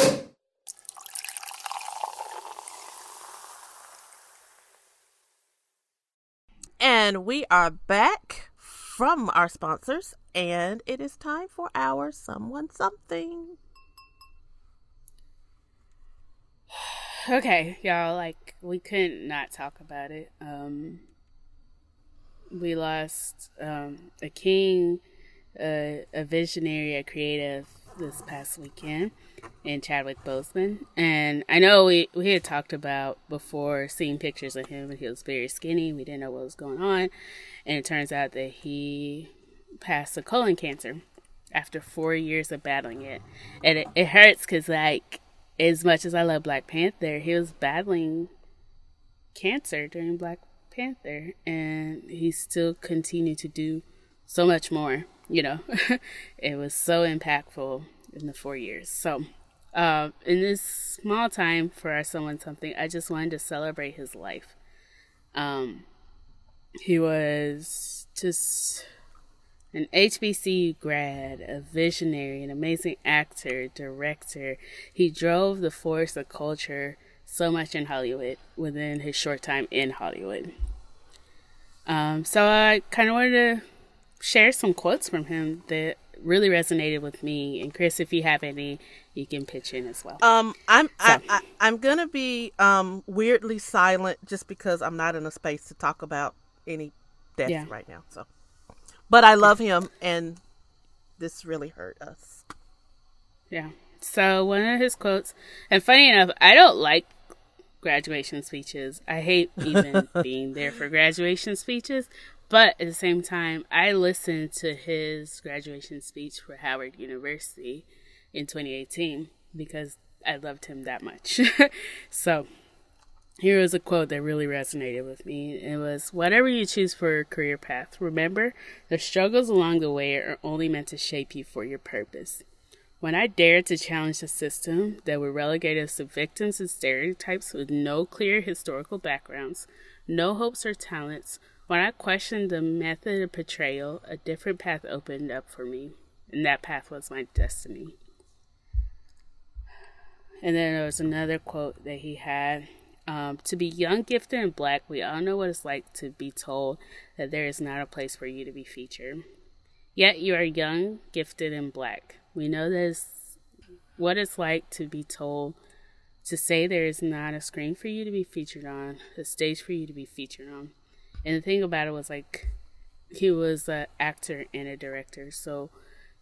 And we are back from our sponsors, and it is time for our someone something. Okay, y'all, like we couldn't not talk about it. Um, we lost um, a king, a, a visionary, a creative this past weekend in Chadwick Boseman. And I know we, we had talked about before seeing pictures of him and he was very skinny. We didn't know what was going on. And it turns out that he passed a colon cancer. after four years of battling it. And it, it hurts because, like, as much as I love Black Panther, he was battling cancer during Black Panther, and he still continued to do so much more. You know, it was so impactful in the four years. So, uh, in this small time for our someone something, I just wanted to celebrate his life. Um, he was just an HBCU grad, a visionary, an amazing actor, director. He drove the force of culture so much in Hollywood within his short time in Hollywood. Um, so I kind of wanted to share some quotes from him that really resonated with me. And Chris, if you have any, you can pitch in as well. Um, I'm I, I, I'm gonna be um weirdly silent just because I'm not in a space to talk about any death Yeah. right now. So, but I love him, and this really hurt us. Yeah. So one of his quotes, and funny enough, I don't like graduation speeches. I hate even being there for graduation speeches. But at the same time, I listened to his graduation speech for Howard University in 2018 because I loved him that much. so here was a quote that really resonated with me. It was Whatever you choose for your career path, remember the struggles along the way are only meant to shape you for your purpose. When I dared to challenge the system that would relegate us to victims and stereotypes with no clear historical backgrounds, no hopes or talents, when I questioned the method of portrayal, a different path opened up for me, and that path was my destiny. And then there was another quote that he had um, To be young, gifted, and black, we all know what it's like to be told that there is not a place for you to be featured. Yet you are young, gifted, and black. We know that it's what it's like to be told to say there is not a screen for you to be featured on, a stage for you to be featured on. And the thing about it was like he was an actor and a director, so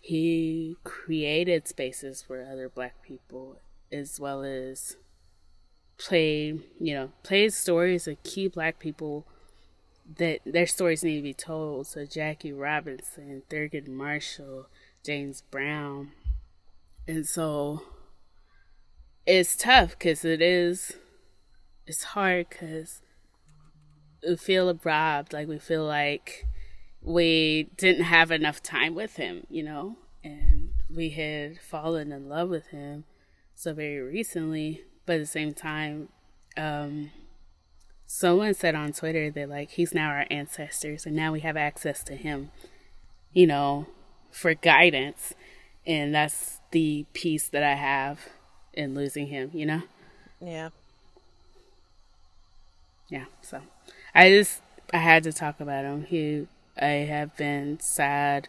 he created spaces for other black people as well as play, you know, played stories of key black people that their stories need to be told. So Jackie Robinson, Thurgood Marshall, James Brown. And so it's tough because it is, it's hard because we feel robbed. Like we feel like we didn't have enough time with him, you know, and we had fallen in love with him so very recently. But at the same time, um, someone said on Twitter that like he's now our ancestors and now we have access to him, you know, for guidance. And that's the peace that I have in losing him, you know? Yeah. Yeah. So I just I had to talk about him. He I have been sad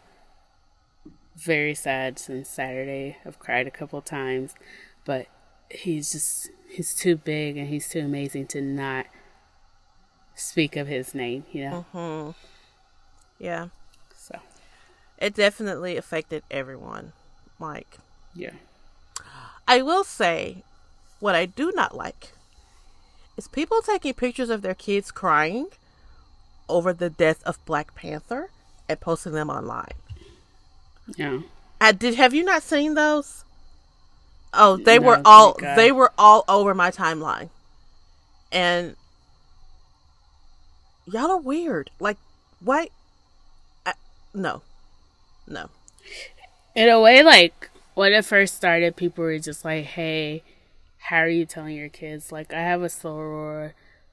very sad since Saturday. I've cried a couple times, but he's just he's too big and he's too amazing to not speak of his name, you know. Mhm. Yeah. So, It definitely affected everyone. Like, yeah. I will say, what I do not like is people taking pictures of their kids crying over the death of Black Panther and posting them online. Yeah. I did. Have you not seen those? Oh, they No, were all God. Uh, they were all over my timeline, and y'all are weird. Like, why? I, no, no. In a way, like when it first started, people were just like, "Hey, how are you telling your kids?" Like, I have a soror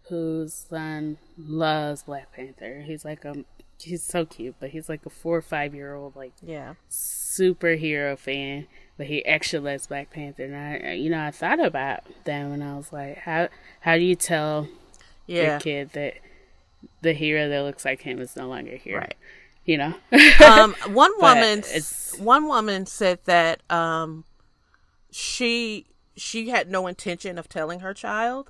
whose son loves Black Panther. He's like um, he's so cute, but he's like a four or five year old like Yeah, superhero fan, but he actually loves Black Panther. And I, you know, I thought about that when I was like, how how do you tell your kid that the hero that looks like him is no longer here? Right. You know. um, one woman, one woman said that um, she she had no intention of telling her child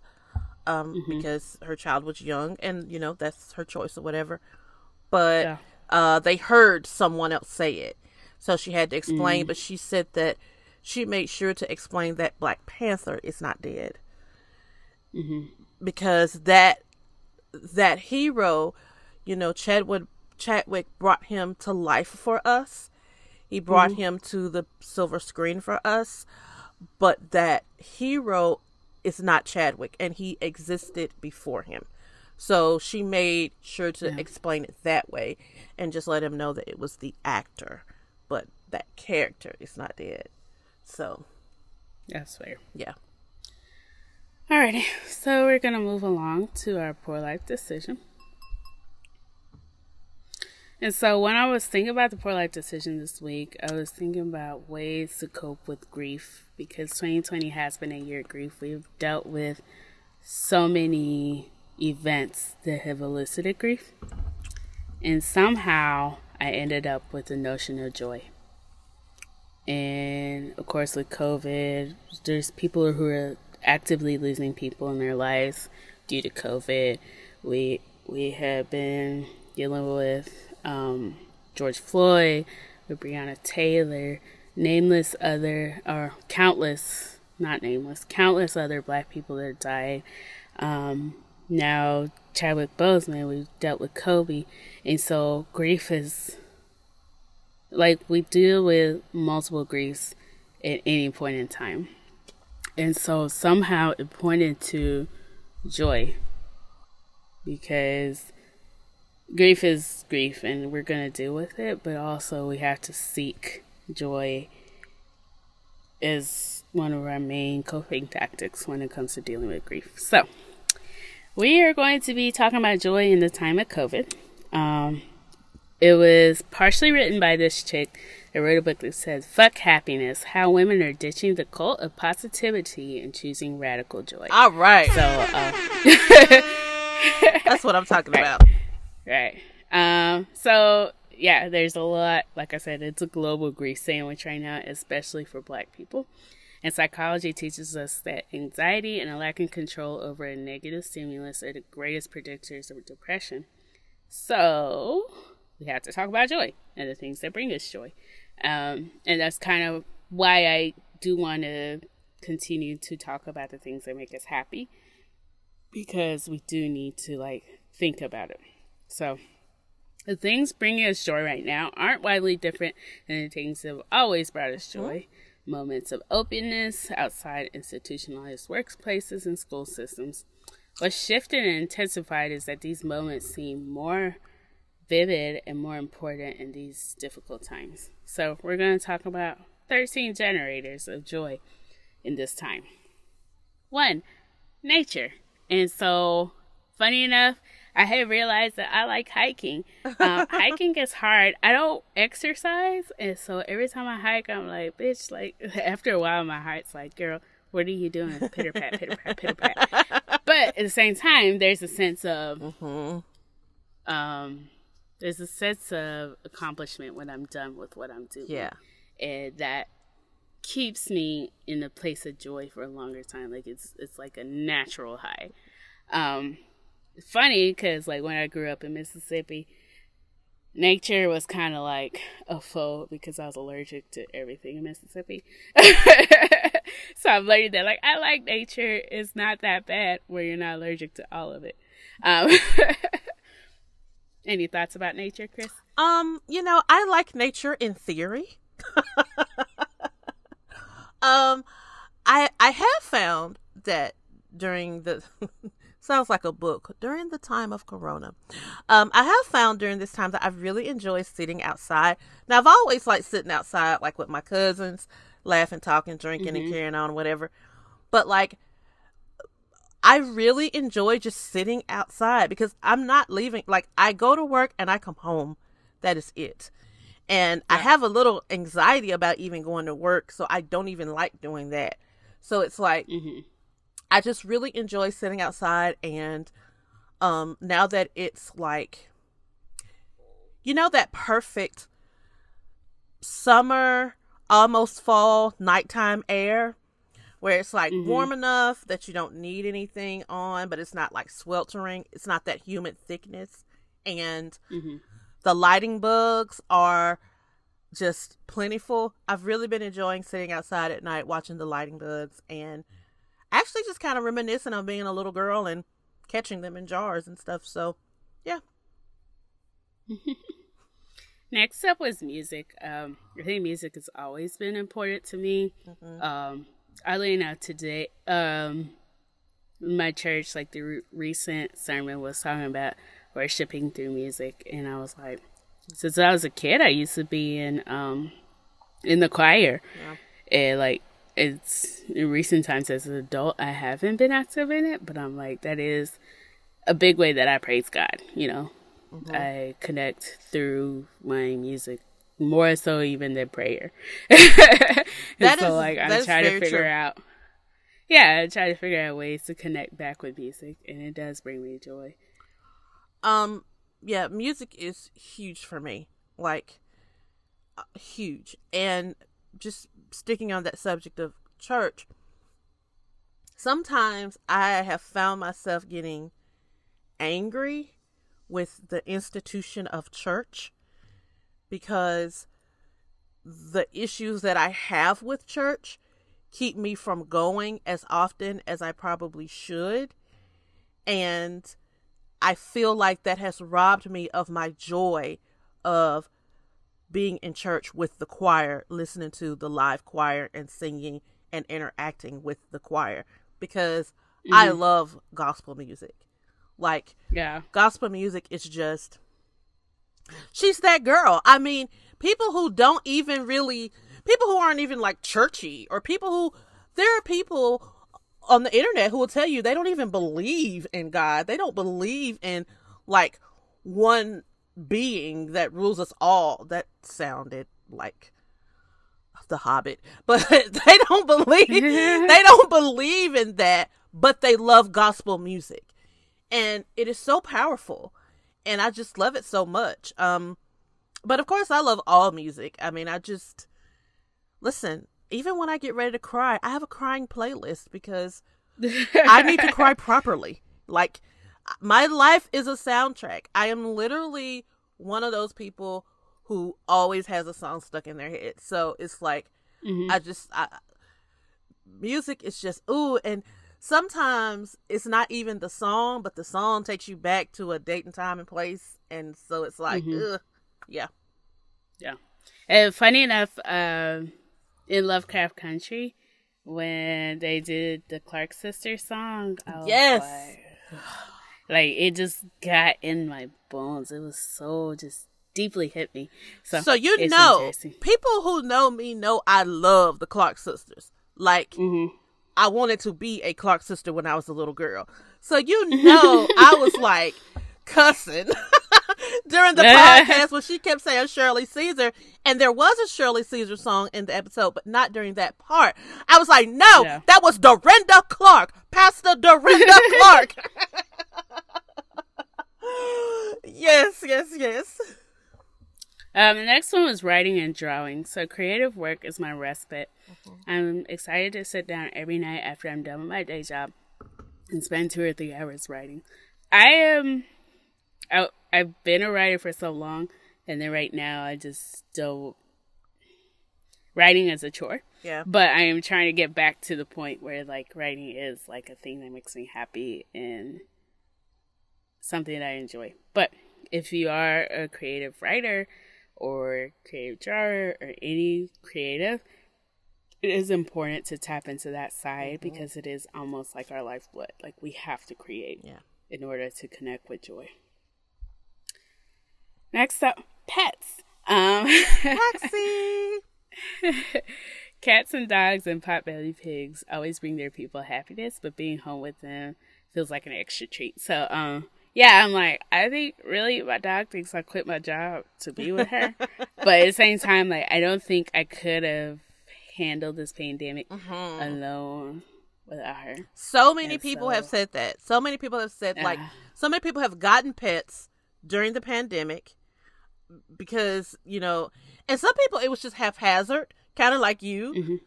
um, Mm-hmm. because her child was young, and you know that's her choice or whatever. But Yeah. uh, they heard someone else say it, so she had to Mm-hmm. explain. But she said that she made sure to explain that Black Panther is not dead Mm-hmm. because that that hero, you know, Chadwick Chadwick brought him to life for us. He brought him to the silver screen for us, but that hero is not Chadwick and he existed before him. So she made sure to explain it that way and just let him know that it was the actor, but that character is not dead. So, That's fair. yeah. Alrighty, so we're gonna move along to our poor life decision. And so when I was thinking about the poor life decision this week, I was thinking about ways to cope with grief because 2020 has been a year of grief. We've dealt with so many events that have elicited grief. And somehow I ended up with the notion of joy. And of course, with COVID, there's people who are actively losing people in their lives due to COVID. We we have been dealing with um, George Floyd, with Breonna Taylor, nameless other or countless, not nameless, countless other Black people that died. Um, now Chadwick Boseman, we've dealt with Kobe, and so grief is like we deal with multiple griefs at any point in time. And so somehow it pointed to joy because grief is grief and we're going to deal with it, but also we have to seek joy is one of our main coping tactics when it comes to dealing with grief. So, we are going to be talking about joy in the time of COVID. Um, it was partially written by this chick that wrote a book that says Fuck Happiness How Women Are Ditching the Cult of Positivity and Choosing Radical Joy. All right. So, uh, That's what I'm talking about. right. Um, so, yeah, there's a lot. Like I said, it's a global grief sandwich right now, especially for black people. And psychology teaches us that anxiety and a lack of control over a negative stimulus are the greatest predictors of depression. So, we have to talk about joy and the things that bring us joy. Um, and that's kind of why I do want to continue to talk about the things that make us happy because we do need to like think about it. So, the things bringing us joy right now aren't widely different than the things that have always brought us joy. Moments of openness outside institutionalized workplaces and school systems. What's shifted and intensified is that these moments seem more vivid and more important in these difficult times. So, we're going to talk about 13 generators of joy in this time. One, nature. And so, funny enough, I had realized that I like hiking. Um, hiking is hard. I don't exercise, and so every time I hike, I'm like, bitch. Like after a while, my heart's like, girl, what are you doing? Pitter pat, pitter pat, pitter pat. But at the same time, there's a sense of, um, there's a sense of accomplishment when I'm done with what I'm doing. Yeah. and that keeps me in a place of joy for a longer time. Like it's it's like a natural high. Um, funny because like when I grew up in Mississippi, nature was kind of like a foe because I was allergic to everything in Mississippi. so I've learned that like I like nature. It's not that bad where you're not allergic to all of it. Um, any thoughts about nature, Chris? Um, you know, I like nature in theory. um, I I have found that during the sounds like a book during the time of corona um i have found during this time that i've really enjoyed sitting outside now i've always liked sitting outside like with my cousins laughing talking drinking and carrying on whatever but like I really enjoy just sitting outside because I'm not leaving. Like, I go to work and I come home. That is it. And I have a little anxiety about even going to work, so I don't even like doing that. So it's like, I just really enjoy sitting outside. And um, now that it's like, you know, that perfect summer, almost fall, nighttime air where it's like warm enough that you don't need anything on, but it's not like sweltering. It's not that humid thickness. And the lighting bugs are just plentiful. I've really been enjoying sitting outside at night watching the lighting bugs and actually just kind of reminiscent of being a little girl and catching them in jars and stuff. So, yeah. Next up was music. Um, I think music has always been important to me. Mm-hmm. Um, oddly enough, today, um, my church, like the re- recent sermon was talking about worshiping through music, and I was like, since I was a kid, I used to be in um in the choir, and like it's in recent times as an adult, I haven't been active in it, but I'm like that is a big way that I praise God. You know, I connect through my music more so even than prayer. and That so is- like I'm trying to figure true. out. Yeah, I try to figure out ways to connect back with music, and it does bring me joy. Um, yeah, music is huge for me. Like, uh, huge. And just sticking on that subject of church, sometimes I have found myself getting angry with the institution of church because the issues that I have with church keep me from going as often as I probably should. And I feel like that has robbed me of my joy of being in church with the choir, listening to the live choir and singing and interacting with the choir. Because I mm-hmm. love gospel music. Like, Yeah, gospel music is just she's that girl. I mean people who don't even really people who aren't even like churchy or people who there are people on the internet who will tell you they don't even believe in god. They don't believe in like one being that rules us all. That sounded like the hobbit but they don't believe they don't believe in that but they love gospel music. And it is so powerful and i just love it so much. Um but of course i love all music. I mean i just listen even when i get ready to cry i have a crying playlist because i need to cry properly. Like my life is a soundtrack. I am literally one of those people who always has a song stuck in their head. So it's like i just I, music is just ooh and sometimes it's not even the song but the song takes you back to a date and time and place. And so it's like ugh, yeah. Yeah. And funny enough, um, in Lovecraft Country, when they did the Clark Sisters song, I was Yes. like, like, it just got in my bones. It was so just deeply hit me. So, so you know people who know me know i love the clark sisters like Mhm. i wanted to be a clark sister when i was a little girl so you know i was like cussing during the podcast when she kept saying shirley caesar and there was a shirley caesar song in the episode but not during that part i was like no Yeah. that was dorinda clark pastor dorinda clark yes yes yes Um, the next one was writing and drawing. So creative work is my respite. I'm excited to sit down every night after I'm done with my day job and spend two or three hours writing. I am. I, I've been a writer for so long, and then right now I just don't. Writing is a chore, yeah but I am trying to get back to the point where like writing is like a thing that makes me happy and something that I enjoy. But if you are a creative writer or creative drawer or any creative, it is important to tap into that side because it is almost like our lifeblood. Like we have to create Yeah. in order to connect with joy. Next up, pets. Um. Cats and dogs and potbelly pigs always bring their people happiness, but being home with them feels like an extra treat. So, um, yeah, I'm like, I think really my dog thinks I quit my job to be with her, but at the same time, like, I don't think I could have handled this pandemic alone without her. So many And people so- have said that. So many people have said like so many people have gotten pets during the pandemic because, you know, and some people it was just haphazard, kind of like you. Mhm.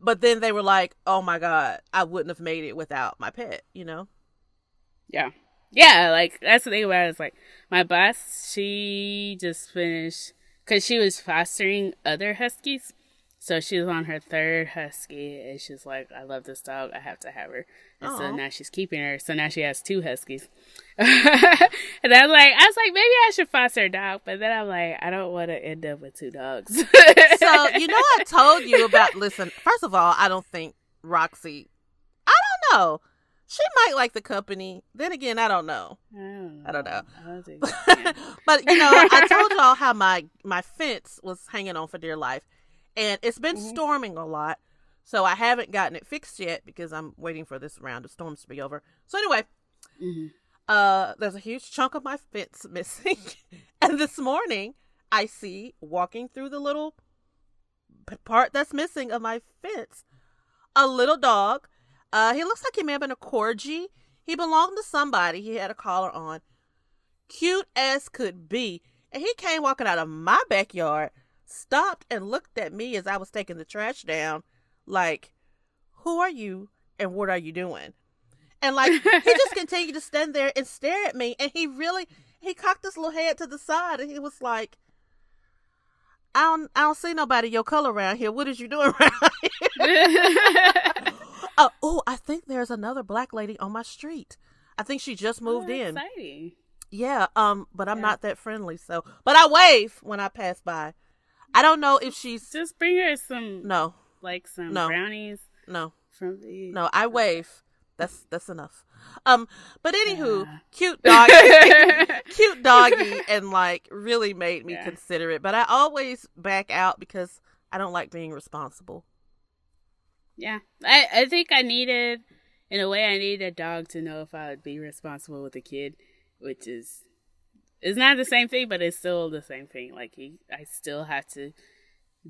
But then they were like, "Oh my god, I wouldn't have made it without my pet," you know? Yeah. Yeah, like that's the thing about it. Is like my boss, she just finished because she was fostering other huskies, So she was on her third husky, and she's like, "I love this dog. I have to have her." And so now she's keeping her. So now she has two huskies. and I was like, I was like, maybe I should foster a dog, but then I'm like, I don't want to end up with two dogs. So you know, I told you about. Listen, first of all, I don't think Roxy. I don't know. She might like the company. Then again, I don't know. I don't know. I don't know. I don't think so, yeah. But you know, I told y'all how my my fence was hanging on for dear life, and it's been Mm-hmm. storming a lot. So I haven't gotten it fixed yet because I'm waiting for this round of storms to be over. So anyway, Mhm. uh, there's a huge chunk of my fence missing, and this morning I see walking through the little part that's missing of my fence a little dog. Uh, he looks like he may have been a corgi. He belonged to somebody. He had a collar on, cute as could be, and he came walking out of my backyard, stopped and looked at me as I was taking the trash down, like, "Who are you and what are you doing?" And like he just continued to stand there and stare at me, and he really he cocked his little head to the side, and he was like. I don't, I don't see nobody your color around here. What is you doing around here? Oh, oh, I think there's another black lady on my street. I think she just moved Oh, in. Exciting. Yeah, um, but I'm Yeah. not that friendly, so but I wave when I pass by. I don't know if she's Just bring her some, no, like some No. brownies no, from the. no. I wave. That's that's enough. Um, but anywho, Yeah. cute doggy, cute doggy, and like really made me Yeah. consider it. But I always back out because I don't like being responsible. Yeah, I I think I needed, in a way, I needed a dog to know if I would be responsible with a kid, which is, it's not the same thing, but it's still the same thing. Like he, I still have to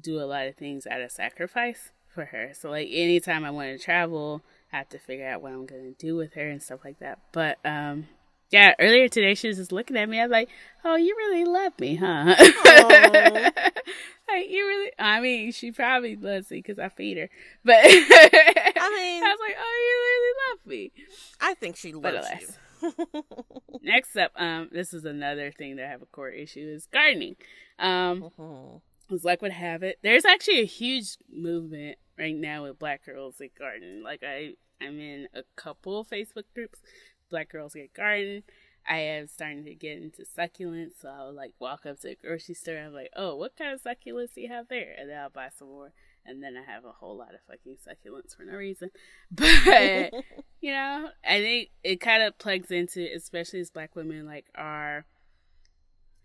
do a lot of things at a sacrifice for her. So like anytime I want to travel, I have to figure out what I'm gonna do with her and stuff like that. But um. Yeah, earlier today she was just looking at me. I was like, "Oh, you really love me, huh?" Like you really. I mean, she probably loves me because I feed her. But I mean, I was like, "Oh, you really love me." I think she loves you. Next up, um, this is another thing that I have a core issue is gardening. Um, Mhm. as luck would have it, there's actually a huge movement right now with Black girls that garden. Like I, I'm in a couple Facebook groups. Black girls get garden. I am starting to get into succulents, so I'll like walk up to the grocery store. I'm like, oh, what kind of succulents do you have there? And then I'll buy some more. And then I have a whole lot of fucking succulents for no reason. But you know, I think it kind of plugs into, especially as Black women, like our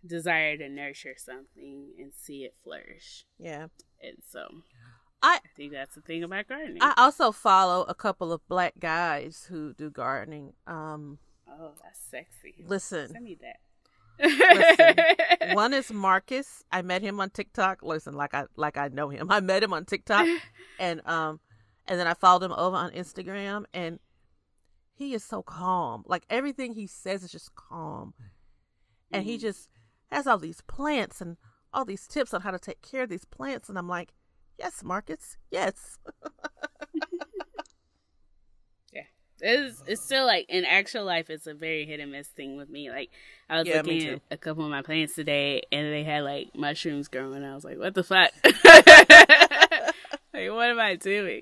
desire to nurture something and see it flourish. yeah. And so I I think that's the thing about gardening. I also follow a couple of black guys who do gardening. Um, oh, that's sexy. listen, Send me that. Listen, one is Marcus. I met him on TikTok. Listen, like I like I know him. I met him on TikTok, and um, and then I followed him over on Instagram, and he is so calm. Like everything he says is just calm, and he Mhm. just has all these plants and all these tips on how to take care of these plants, and I'm like, yes, Marcus, yes. Yeah. It's it's still like in actual life, it's a very hit and miss thing with me. Like I was Yeah, looking at a couple of my plants today, and they had like mushrooms growing. I was like, "What the fuck? like, what am I doing?"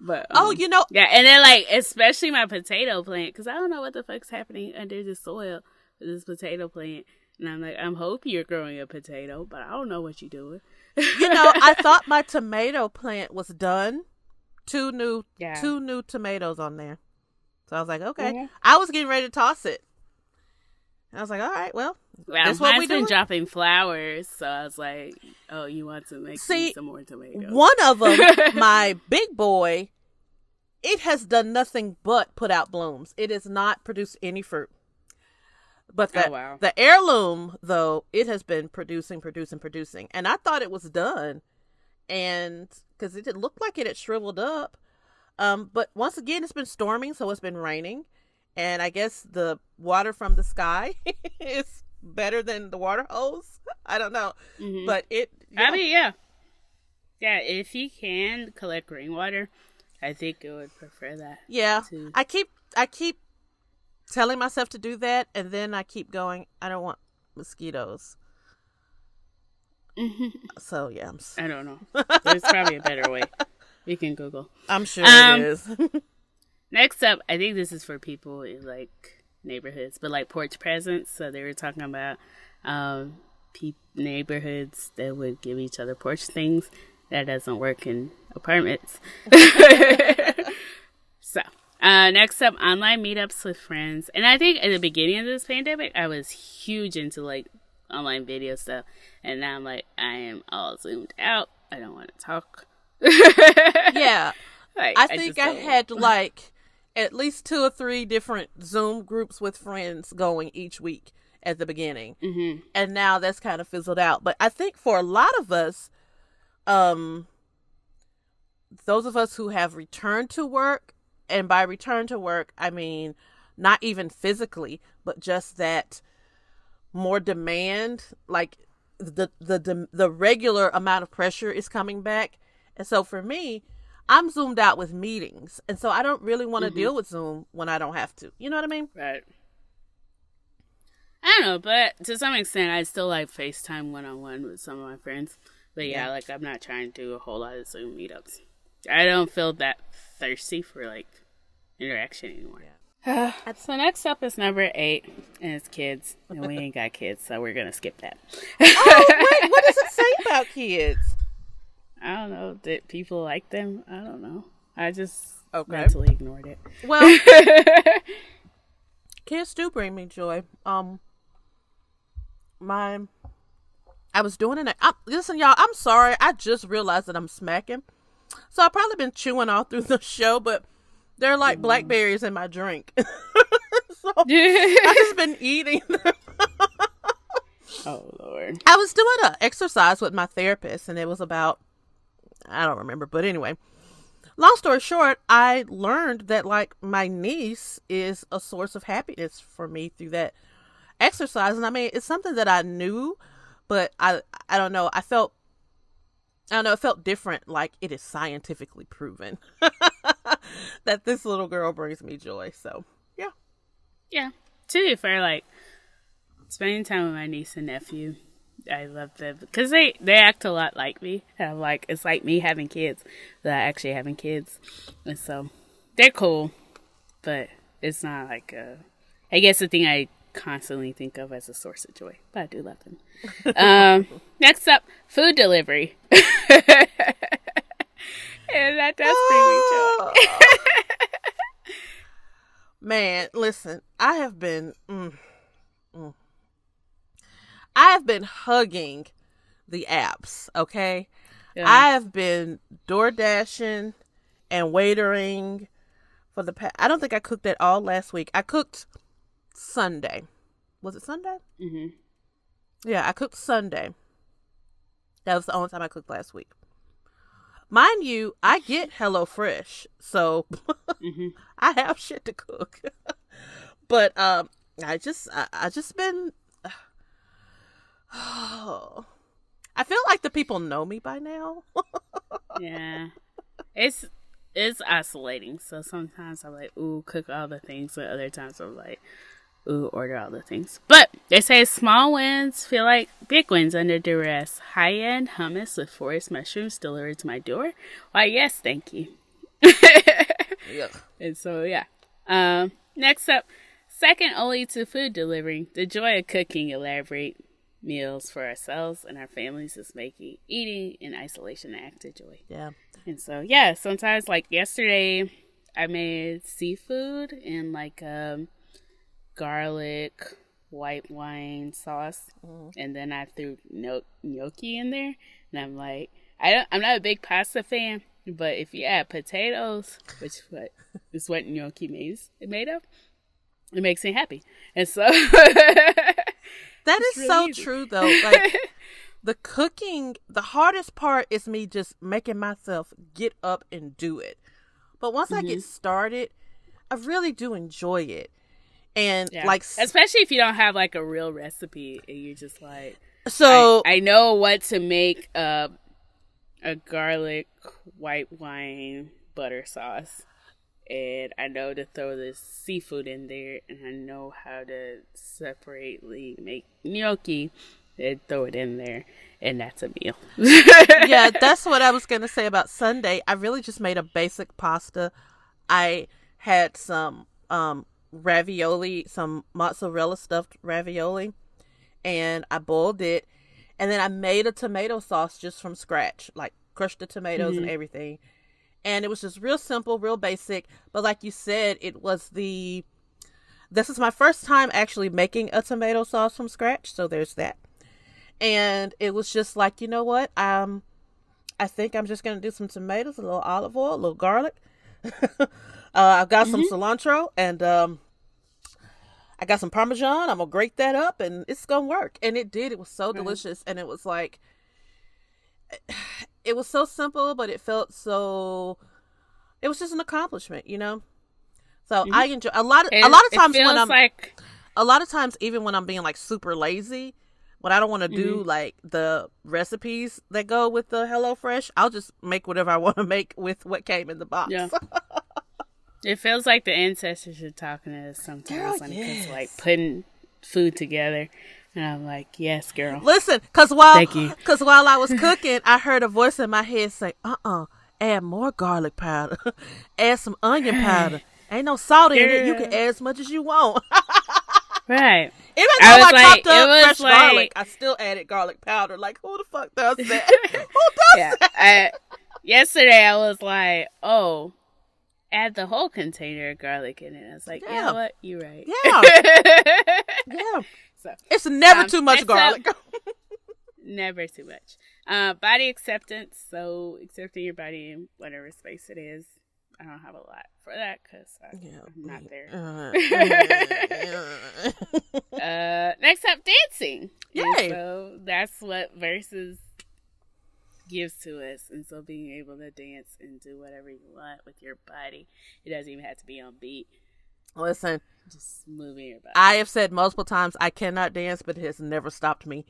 But oh, um, you know, yeah, and then like especially my potato plant because I don't know what the fuck's happening under the soil with this potato plant, and I'm like, I'm hoping you're growing a potato, but I don't know what you're doing. You know, I thought my tomato plant was done. Two new, Yeah. two new tomatoes on there. So I was like, okay. I was getting ready to toss it. I was like, all right, well, Well, That's what mine's we been doing? dropping flowers, so I was like, "Oh, you want to make See, me some more tomatoes?" one of them, my big boy, it has done nothing but put out blooms. It has not produced any fruit. But the, Oh, wow. the heirloom, though, it has been producing, producing, producing. And I thought it was done. And because it didn't look like it had shriveled up. Um, but once again, it's been storming, so it's been raining. And I guess the water from the sky is better than the water hose. I don't know. Mhm. But it. I mean, yeah, yeah. If you can collect rainwater, I think it would prefer that. Yeah, I keep I keep telling myself to do that, and then I keep going. I don't want mosquitoes. So yeah, I'm, I don't know. There's probably a better way. You can Google. I'm sure Um, it is. Next up, I think this is for people in like neighborhoods, but like porch presents. So they were talking about um, pe- neighborhoods that would give each other porch things. That doesn't work in apartments. so, uh, next up, online meetups with friends. And I think at the beginning of this pandemic, I was huge into like online video stuff. And now I'm like, I am all zoomed out. I don't want to talk. yeah, Like, I think just I had like at least two or three different Zoom groups with friends going each week at the beginning, mm-hmm. and now that's kind of fizzled out. But I think for a lot of us, um, those of us who have returned to work, and by return to work, I mean not even physically, but just that more demand, like the the the, the regular amount of pressure is coming back. And so for me, I'm zoomed out with meetings. And so I don't really want to deal mm-hmm. with Zoom when I don't have to. You know what I mean? Right. I don't know, but to some extent, I still like FaceTime one on one with some of my friends. But yeah, like I'm not trying to do a whole lot of Zoom meetups. I don't feel that thirsty for like interaction anymore. so next up is number eight, and it's kids, and we ain't got kids, so we're gonna skip that. Oh, wait, what does it say about kids? I don't know. Did people like them? I don't know. I just Okay. mentally ignored it. Well, kids do bring me joy. Um, my, I was doing it. I'm, listen, y'all. I'm sorry. I just realized that I'm smacking. So I've probably been chewing all through the show, but they're like blackberries in my drink. so I've just been eating. them. oh lord. I was doing an exercise with my therapist, and it was about I don't remember, but anyway. Long story short, I learned that like my niece is a source of happiness for me through that exercise, and I mean it's something that I knew, but I I don't know. I felt I don't know. It felt different. Like it is scientifically proven that this little girl brings me joy. So yeah, Yeah. To be fair, like spending time with my niece and nephew, I love them because they they act a lot like me. And I'm like it's like me having kids, without actually having kids, and so they're cool, but it's not like a. I guess the thing I constantly think of as a source of joy, but I do love them. um, next up, food delivery. and that does bring me joy. Man, listen, I have been mm, mm. I have been hugging the apps, okay? Yeah. I have been door dashing and waitering for the past I don't think I cooked that all last week. I cooked Sunday. Was it Sunday? Mhm. Yeah, I cooked Sunday. That was the only time I cooked last week. Mind you, I get HelloFresh, so Mhm. I have shit to cook. but um I just I, I just been I feel like the people know me by now. yeah. It's it's isolating. So sometimes I'm like, ooh, cook all the things, but other times I'm like, ooh, order all the things. But they say small wins feel like big wins under duress. High end hummus with forest mushrooms delivered to my door. Why yes, thank you. yeah. And so yeah. Um next up, second only to food delivering, the joy of cooking elaborate meals for ourselves and our families is making eating in isolation an act of joy. Yeah. And so yeah, sometimes like yesterday I made seafood and like um garlic white wine sauce and then I threw no- gnocchi in there and I'm like I don't I'm not a big pasta fan, but if you add potatoes, which what is what gnocchi made made of, it makes me happy. And so That is really so easy. true though. Like the cooking, the hardest part is me just making myself get up and do it. But once I Mm-hmm. get started, I really do enjoy it. And Yeah. like especially if you don't have like a real recipe and you're just like so I, I know what to make uh, a garlic white wine butter sauce and I know to throw the seafood in there and I know how to separately make gnocchi and throw it in there and that's a meal. yeah, that's what I was gonna say about Sunday. I really just made a basic pasta. I had some um ravioli, some mozzarella stuffed ravioli, and I boiled it, and then I made a tomato sauce just from scratch, like crushed the tomatoes and everything. And it was just real simple, real basic. But like you said, it was the this is my first time actually making a tomato sauce from scratch, so there's that. And it was just like, you know what? Um I think I'm just gonna do some tomatoes, a little olive oil, a little garlic. uh, I've got some cilantro and um I got some parmesan. I'm gonna grate that up and it's gonna work. And it did. It was so delicious and it was like it was so simple, but it felt so it was just an accomplishment, you know? So I enjoy a lot of a lot of times when I'm like a lot of times even when i'm being like super lazy when i don't want to do like the recipes that go with the HelloFresh i'll just make whatever i want to make with what came in the box Yeah. it feels like the ancestors are talking to us sometimes Girl, when it comes to like putting food together. And I'm like, yes, girl. listen because while because while i was cooking i heard a voice in my head say uh-uh add more garlic powder. Add some onion powder. Ain't no salt in it. You can add as much as you want. Right. even I though was i, like- chopped up fresh garlic i still added garlic powder. Like who the fuck does that? Who does Yeah. I, yesterday I was like, oh, add the whole container of garlic in it. I was like, you Yeah. know what? You're right. yeah yeah so It's never Um, too much next up- garlic. never too much. Uh, body acceptance. So accepting your body in whatever space it is. I don't have a lot for that because I'm not there. Uh, next up, dancing. And Yay. so that's what Verzuz gives to us, and so being able to dance and do whatever you want with your body. It doesn't even have to be on beat. Listen, Just moving your body. I have said multiple times I cannot dance, but it has never stopped me.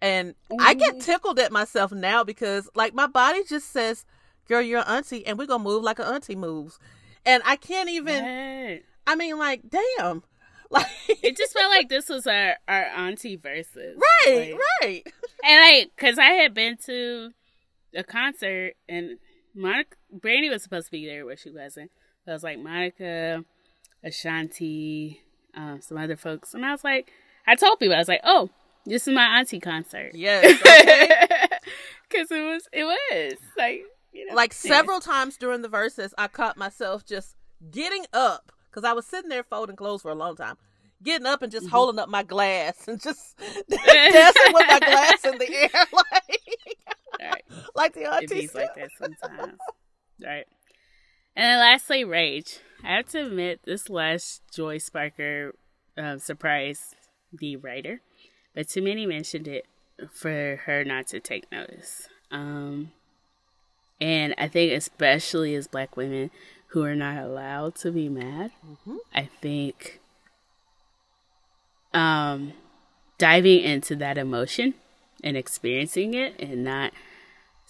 And I get mm-hmm. tickled at myself now because, like, my body just says, "Girl, you're an auntie, and we're gonna move like an auntie moves." And I can't even. Right. I mean, like, damn, like, It just felt like this was our our auntie Verzuz right, like- right. And like, cause I had been to a concert and Monica Brandy was supposed to be there, but she wasn't. So I was like Monica, Ashanti, um, some other folks, and I was like, I told people I was like, oh, this is my auntie concert, Yes, okay. because it was it was like you know like anyway. several times during the verses, I caught myself just getting up because I was sitting there folding clothes for a long time, getting up and just Mm-hmm. holding up my glass and just dancing with my glass in the air, like Right. like the It auntie. like that sometimes. right. And then lastly, rage. I have to admit, this last Joy Sparker um, surprised the writer, but too many mentioned it for her not to take notice. Um, and I think, especially as black women who are not allowed to be mad, I think um, diving into that emotion and experiencing it and not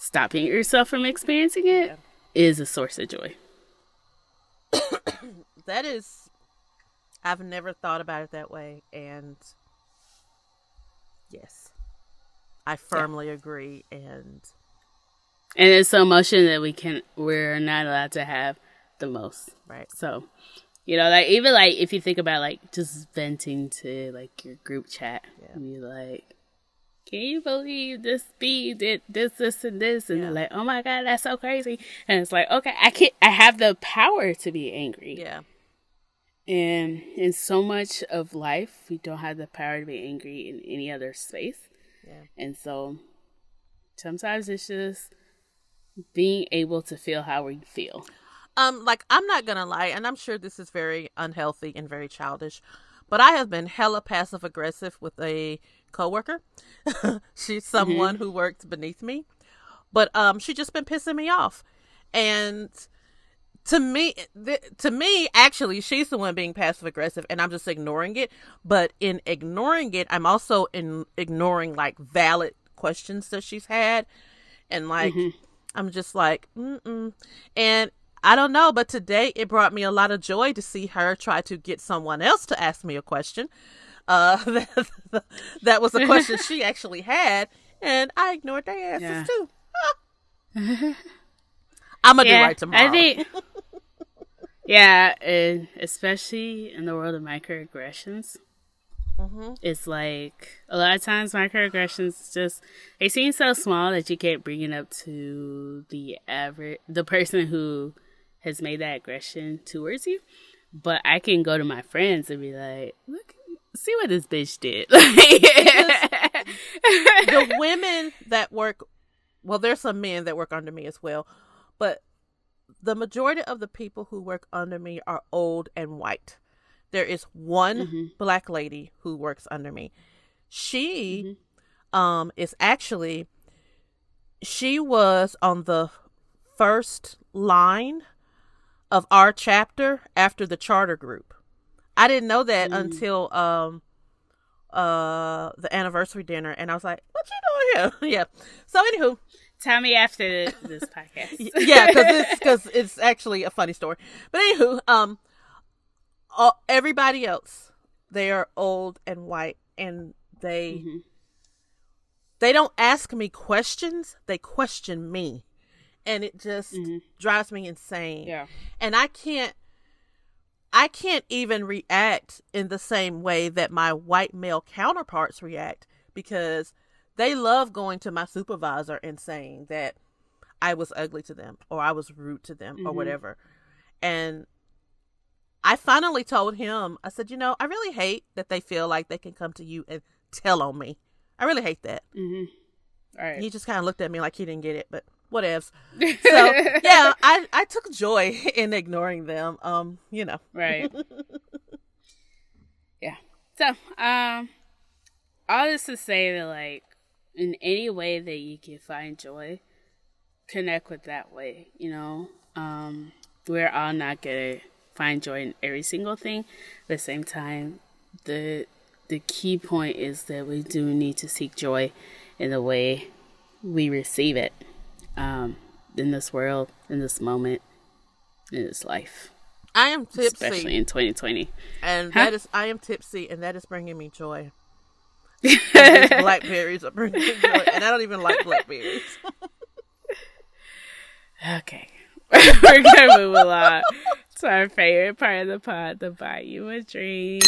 stopping yourself from experiencing it is a source of joy. that is, I've never thought about it that way, and yes, I firmly agree. And And it's an emotion that we can we're not allowed to have the most. right, So, you know, like even like if you think about like just venting to like your group chat, Yeah. and you're like, "Can you believe this bee did this, this, and this?" And they're like, "Oh my god, that's so crazy!" And it's like, okay, I can't, I have the power to be angry, yeah, and in so much of life, we don't have the power to be angry in any other space, yeah. and so sometimes it's just being able to feel how we feel. Um, like I'm not gonna lie, and I'm sure this is very unhealthy and very childish, but I have been hella passive aggressive with a coworker. She's someone who works beneath me, but um, she just been pissing me off, and to me, th- to me, actually, she's the one being passive aggressive, and I'm just ignoring it. But in ignoring it, I'm also in ignoring like valid questions that she's had, and like I'm just like, mm and I don't know, but today it brought me a lot of joy to see her try to get someone else to ask me a question. Uh, that, that was a question she actually had, and I ignored their asses Yeah. too. I'm gonna do right tomorrow. I think. yeah, and especially in the world of microaggressions, Mm-hmm. it's like a lot of times microaggressions just they seem so small that you can't bring it up to the average the person who has made that aggression towards you. But I can go to my friends and be like, "Look, see what this bitch did." the women that work well there's some men that work under me as well but the majority of the people who work under me are old and white. There is one black lady who works under me. She um is actually she was on the first line of our chapter after the charter group i didn't know that until um uh the anniversary dinner and I was like, What you doing here? yeah. So anywho, Tell me after this podcast. yeah, because it's because it's actually a funny story. But anywho, um, all, everybody else they are old and white, and they Mm-hmm. they don't ask me questions; they question me, and it just drives me insane. Mm-hmm. Yeah. and I can't. I can't even react in the same way that my white male counterparts react because they love going to my supervisor and saying that I was ugly to them or I was rude to them or Mhm. whatever. And I finally told him, I said, you know, I really hate that they feel like they can come to you and tell on me. I really hate that. Mm-hmm. All right. He just kind of looked at me like he didn't get it, but whatevs. So yeah, I I took joy in ignoring them. Um, you know. Right. yeah. So, um, all this to say that, like, in any way that you can find joy, connect with that way, you know? Um, we're all not gonna find joy in every single thing. At the same time, the the key point is that we do need to seek joy in the way we receive it um, in this world, in this moment, in this life, I am tipsy, especially in 2020. and Huh? that is I am tipsy, and that is bringing me joy. Blackberries are bringing me joy, and I don't even like blackberries. Okay. We're gonna move along to our favorite part of the pod, the buy you a drink.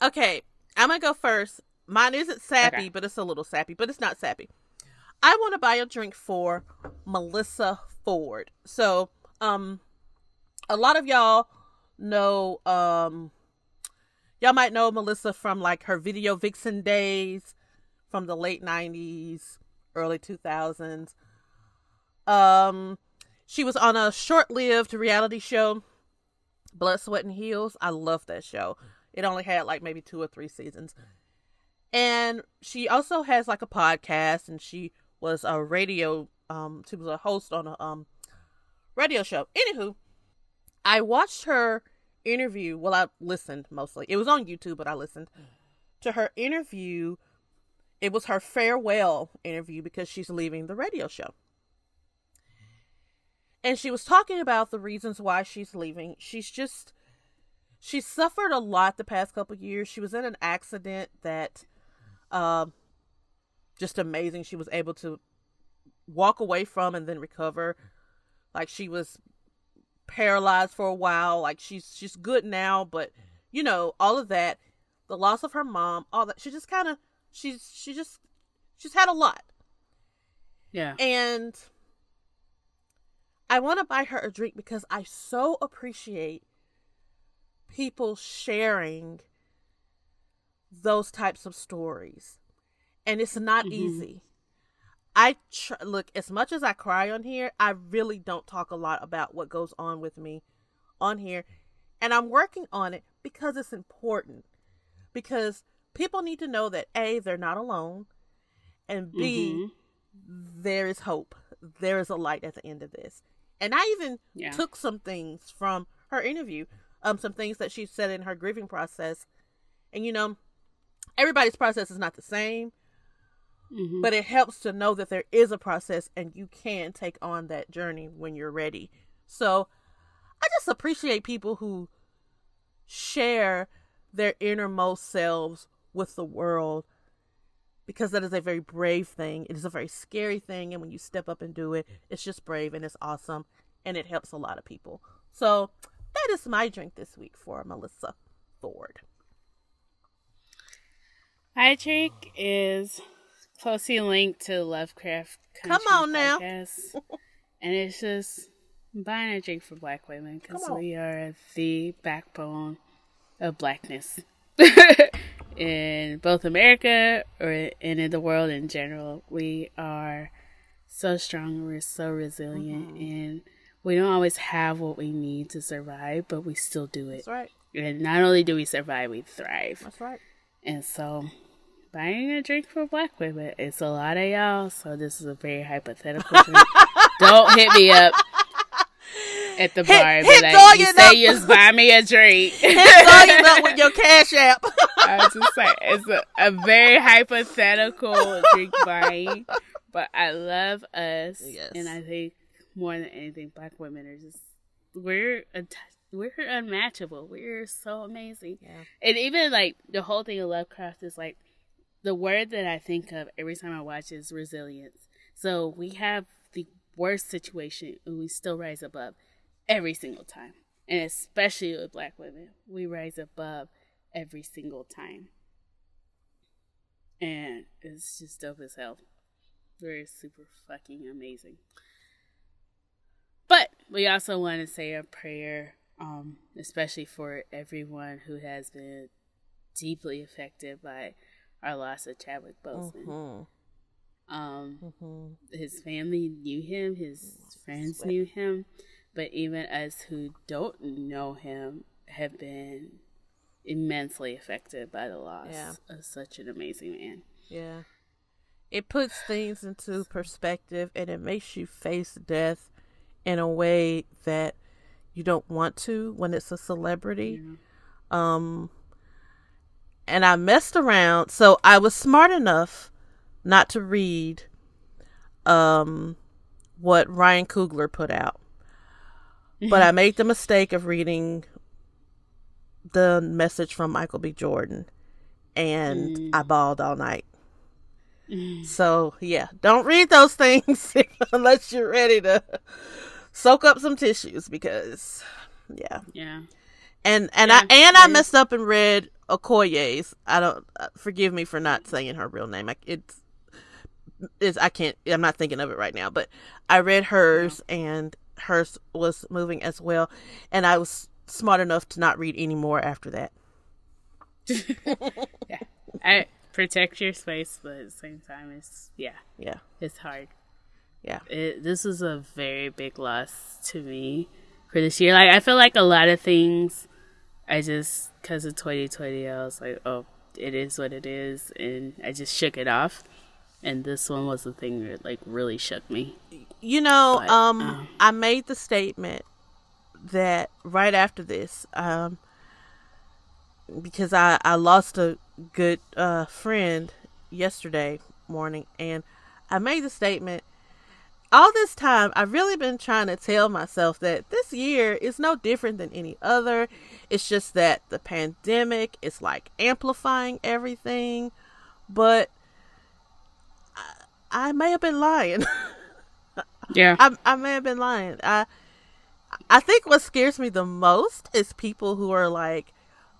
Okay, I'm gonna go first. Mine isn't sappy, Okay. but it's a little sappy, but it's not sappy. I want to buy a drink for Melissa Ford. So, um, a lot of y'all know, um, y'all might know Melissa from like her video vixen days from the late 90s, early 2000s. Um, she was on a short lived reality show, Blood, Sweat, and Heels. I love that show. It only had like maybe two or three seasons. And she also has like a podcast and she was a radio um she was a host on a um radio show. Anywho, I watched her interview. Well, I listened mostly. It was on YouTube, but I listened to her interview. It was her farewell interview because she's leaving the radio show. And she was talking about the reasons why she's leaving. She's just she suffered a lot the past couple years. She was in an accident that um just amazing. She was able to walk away from and then recover. Like she was paralyzed for a while. Like she's she's good now, but you know, all of that, the loss of her mom, all that. She just kind of she's she just she's had a lot. Yeah. And I want to buy her a drink because I so appreciate people sharing those types of stories. And it's not Mhm. easy. I tr- look as much as I cry on here, I really don't talk a lot about what goes on with me on here. And I'm working on it because it's important. Because people need to know that A, they're not alone, and B, Mhm. there is hope. There is a light at the end of this. And I even Yeah. took some things from her interview, um, some things that she said in her grieving process. And you know, everybody's process is not the same, Mhm. but it helps to know that there is a process and you can take on that journey when you're ready. So I just appreciate people who share their innermost selves with the world because that is a very brave thing. It is a very scary thing. And when you step up and do it, it's just brave and it's awesome and it helps a lot of people. So that is my drink this week for Melissa Ford. Drink is closely linked to Lovecraft Country Come on now. podcast. and it's just buying a drink for black women because we are the backbone of blackness in both America or and in the world in general. We are so strong, we're so resilient, Mm-hmm. and we don't always have what we need to survive, but we still do it. That's right. And not only do we survive, we thrive. That's right. And so, buying a drink for black women, it's a lot of y'all. So this is a very hypothetical drink. Don't hit me up at the bar and hit be like, you say you just buy me a drink. Hit up with your cash app. I was just saying, it's a, a very hypothetical drink buying. But I love us. Yes. And I think more than anything, black women are just, we're, we're unmatchable. We're so amazing. Yeah. And even like the whole thing of Lovecraft is like the word that I think of every time I watch is resilience. So we have the worst situation and we still rise above every single time. And especially with black women, we rise above every single time. And it's just dope as hell. We're super fucking amazing. But we also want to say a prayer, um, especially for everyone who has been deeply affected by our loss of Chadwick Boseman. Mhm. Um, Mhm. his family knew him, his friends knew him, but even us who don't know him have been immensely affected by the loss Yeah. of such an amazing man. Yeah. It puts things into perspective and it makes you face death in a way that you don't want to when it's a celebrity. Um and I messed around. So I was smart enough not to read um what Ryan Coogler put out. But I mm-hmm. made the mistake of reading the message from Michael B. Jordan and I mm. bawled all night. Mm. So yeah, don't read those things unless you're ready to soak up some tissues because yeah. Yeah. And and Yeah, I and I messed up and read Okoye's. I don't uh, forgive me for not saying her real name. I, it's it's I can't. I'm not thinking of it right now. But I read hers and hers was moving as well. And I was smart enough to not read any more after that. Yeah. I protect your space, but at the same time, it's, yeah, Yeah, it's hard. yeah, it, this is a very big loss to me for this year. Like I feel like a lot of things, I just because of 2020, I was like, oh, it is what it is, and I just shook it off. And this one was the thing that like really shook me. You know, But, um, um, I made the statement that right after this, um, because I I lost a good uh friend yesterday morning, and I made the statement. All this time, I've really been trying to tell myself that this year is no different than any other. It's just that the pandemic is like amplifying everything, but I, I may have been lying. Yeah, I, I may have been lying. I I think what scares me the most is people who are like,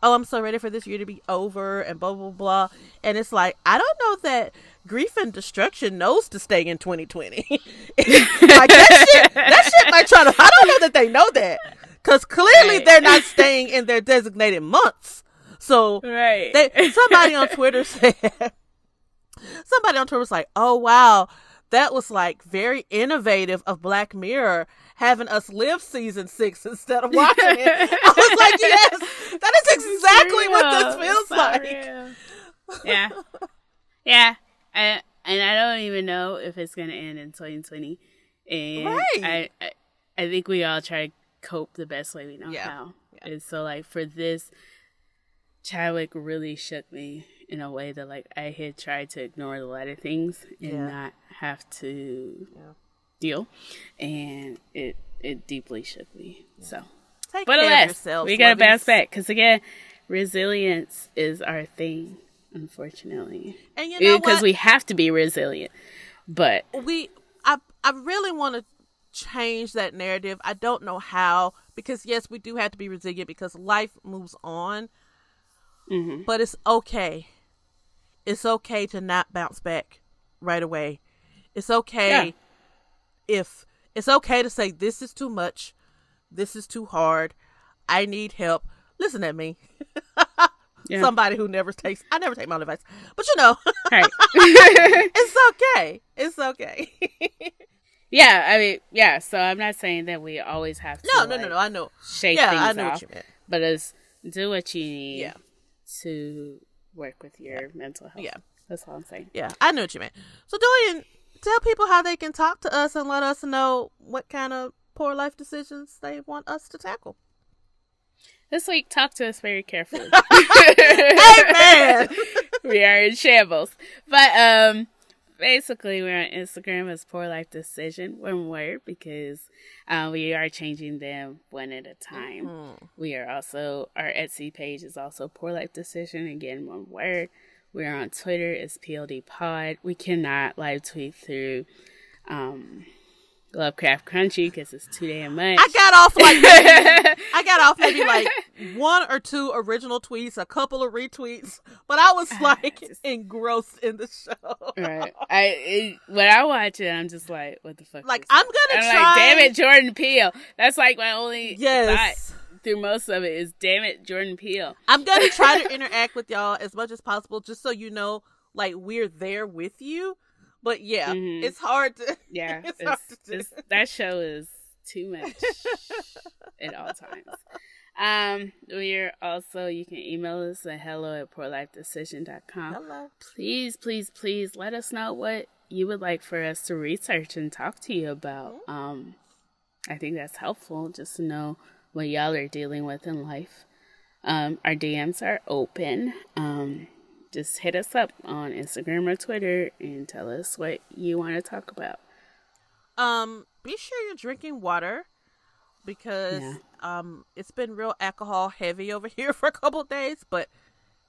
"Oh, I'm so ready for this year to be over," and blah blah blah. And it's like I don't know that grief and destruction knows to stay in 2020. like that shit, that shit might try to. I don't know that they know that because clearly Right. they're not staying in their designated months. So right. they somebody on Twitter said somebody on Twitter was like, "Oh wow, that was like very innovative of Black Mirror having us live season six instead of watching it." I was like, "Yes, that is exactly what this feels like." Yeah, yeah. I, and I don't even know if it's gonna end in 2020. And Right. I, I, I think we all try to cope the best way we know Yeah. how. And so, like for this, Chadwick really shook me in a way that like I had tried to ignore a lot of things and Yeah. not have to Yeah. Deal, and it it deeply shook me. So. Take But alas, we gotta bounce back because again, resilience is our thing, unfortunately. And you know Because we have to be resilient. But we I I really want to change that narrative. I don't know how because yes, we do have to be resilient because life moves on. Mm-hmm. But it's okay. It's okay to not bounce back right away. It's okay Yeah. If it's okay to say this is too much. This is too hard. I need help. Listen at me. Yeah. Somebody who never takes I never take my own advice. But you know, right. it's okay. It's okay. yeah, I mean, yeah. So I'm not saying that we always have to no, no, like, no, no. I know. shake Yeah, things I know off, what you meant. but it's do what you need Yeah. to work with your mental health. Yeah. that's all I'm saying. Yeah, I know what you meant. So, Dorian, tell people how they can talk to us and let us know what kind of poor life decisions they want us to tackle. This week, talk to us very carefully. Amen. we are in shambles. But um basically we're on Instagram as Poor Life Decision, one word, because uh, we are changing them one at a time. We are also our Etsy page is also Poor Life Decision, again one word. We're on Twitter as PLD Pod. We cannot live tweet through um Lovecraft Country because it's too damn much. I got off like maybe, I got off maybe like one or two original tweets, a couple of retweets, but I was like engrossed in the show. right. I it, when I watch it, I'm just like, what the fuck? Like I'm gonna I'm try. like, damn it, Jordan Peele. That's like my only Yes. thought through most of it is, damn it, Jordan Peele. I'm gonna try to interact with y'all as much as possible, just so you know, like we're there with you. But yeah, Mhm. it's hard to. Yeah, It's it's, hard to it's, that show is too much at all times. Um, we're also you can email us at hello at poorlifedecision.com. Hello. please, please, please let us know what you would like for us to research and talk to you about. Um, I think that's helpful just to know what y'all are dealing with in life. Um, our DMs are open. Um, just hit us up on Instagram or Twitter and tell us what you want to talk about. Um, be sure you're drinking water because Yeah. um it's been real alcohol heavy over here for a couple days, but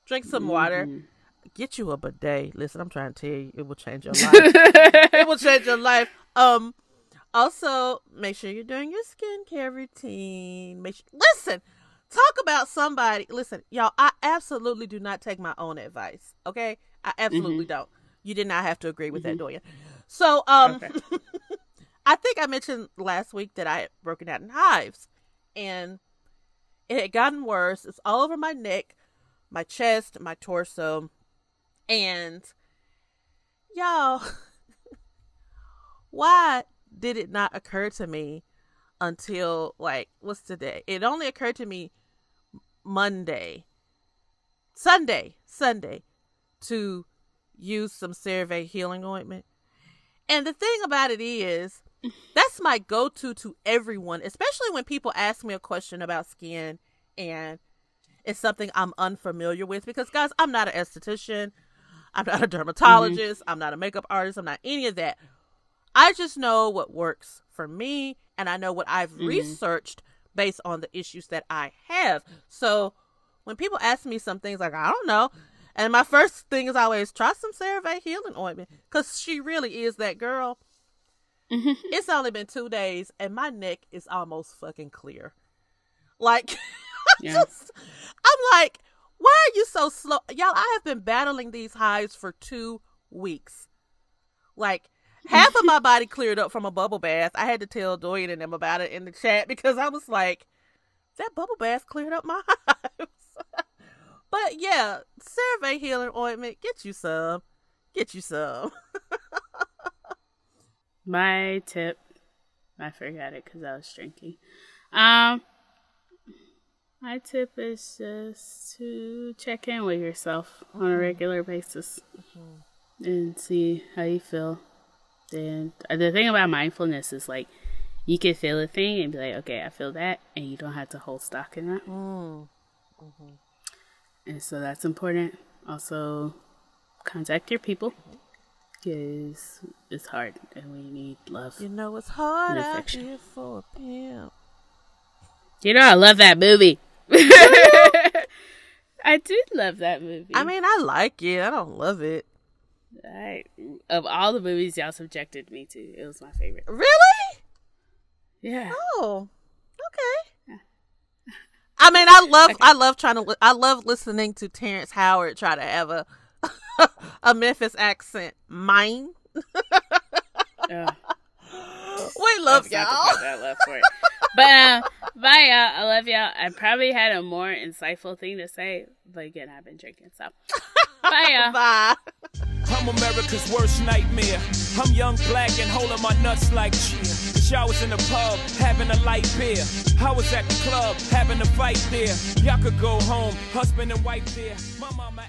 drink some water. Mm-hmm. Get you a bidet. Listen, I'm trying to tell you, it will change your life. it will change your life. Um, also make sure you're doing your skincare routine. Make sure, listen. Talk about somebody. Listen, y'all. I absolutely do not take my own advice. Okay, I absolutely don't. You did not have to agree with that, do you? So, um, Okay. I think I mentioned last week that I had broken out in hives, and it had gotten worse. It's all over my neck, my chest, my torso, and y'all, why did it not occur to me until like what's today? It only occurred to me Monday, Sunday, Sunday, to use some CeraVe healing ointment. And the thing about it is, that's my go-to to everyone, especially when people ask me a question about skin and it's something I'm unfamiliar with. Because guys, I'm not an esthetician, I'm not a mm-hmm. dermatologist, I'm not a makeup artist, I'm not any of that. I just know what works for me, and I know what I've mm-hmm. researched based on the issues that I have. So when people ask me some things like I don't know, and my first thing is always try some CeraVe healing ointment because she really is that girl. Mm-hmm. it's only been two days, and my neck is almost fucking clear. Like, Yeah. just, I'm like, why are you so slow, y'all? I have been battling these hives for two weeks. Like, half of my body cleared up from a bubble bath. I had to tell Dorian and them about it in the chat because I was like, that bubble bath cleared up my hives. but yeah, CeraVe healing ointment, get you some. Get you some. My tip, I forgot it because I was drinking. Um, my tip is just to check in with yourself on a regular basis and see how you feel. Then the thing about mindfulness is like you can feel a thing and be like, okay, I feel that, and you don't have to hold stock in that. Mm, mm-hmm. And so that's important. Also, contact your people because it's hard and we need love. You know it's hard out here for a pimp. You know, I love that movie. I did love that movie. I mean, I like it. I don't love it. I, of all the movies y'all subjected me to, it was my favorite. Really? Yeah. Oh, okay. I mean, I love, I love trying to, li- I love listening to Terrence Howard try to have a, a Memphis accent. Mine. Ugh. We love That's not the y'all. I love for it. But uh, bye, y'all. I love y'all. I probably had a more insightful thing to say, but again, I've been drinking, so bye, y'all. Bye. I'm America's worst nightmare. I'm young, black, and holding my nuts like cheer. I was in the pub, having a light beer. I was at the club, having a fight there. Y'all could go home, husband and wife there. My mama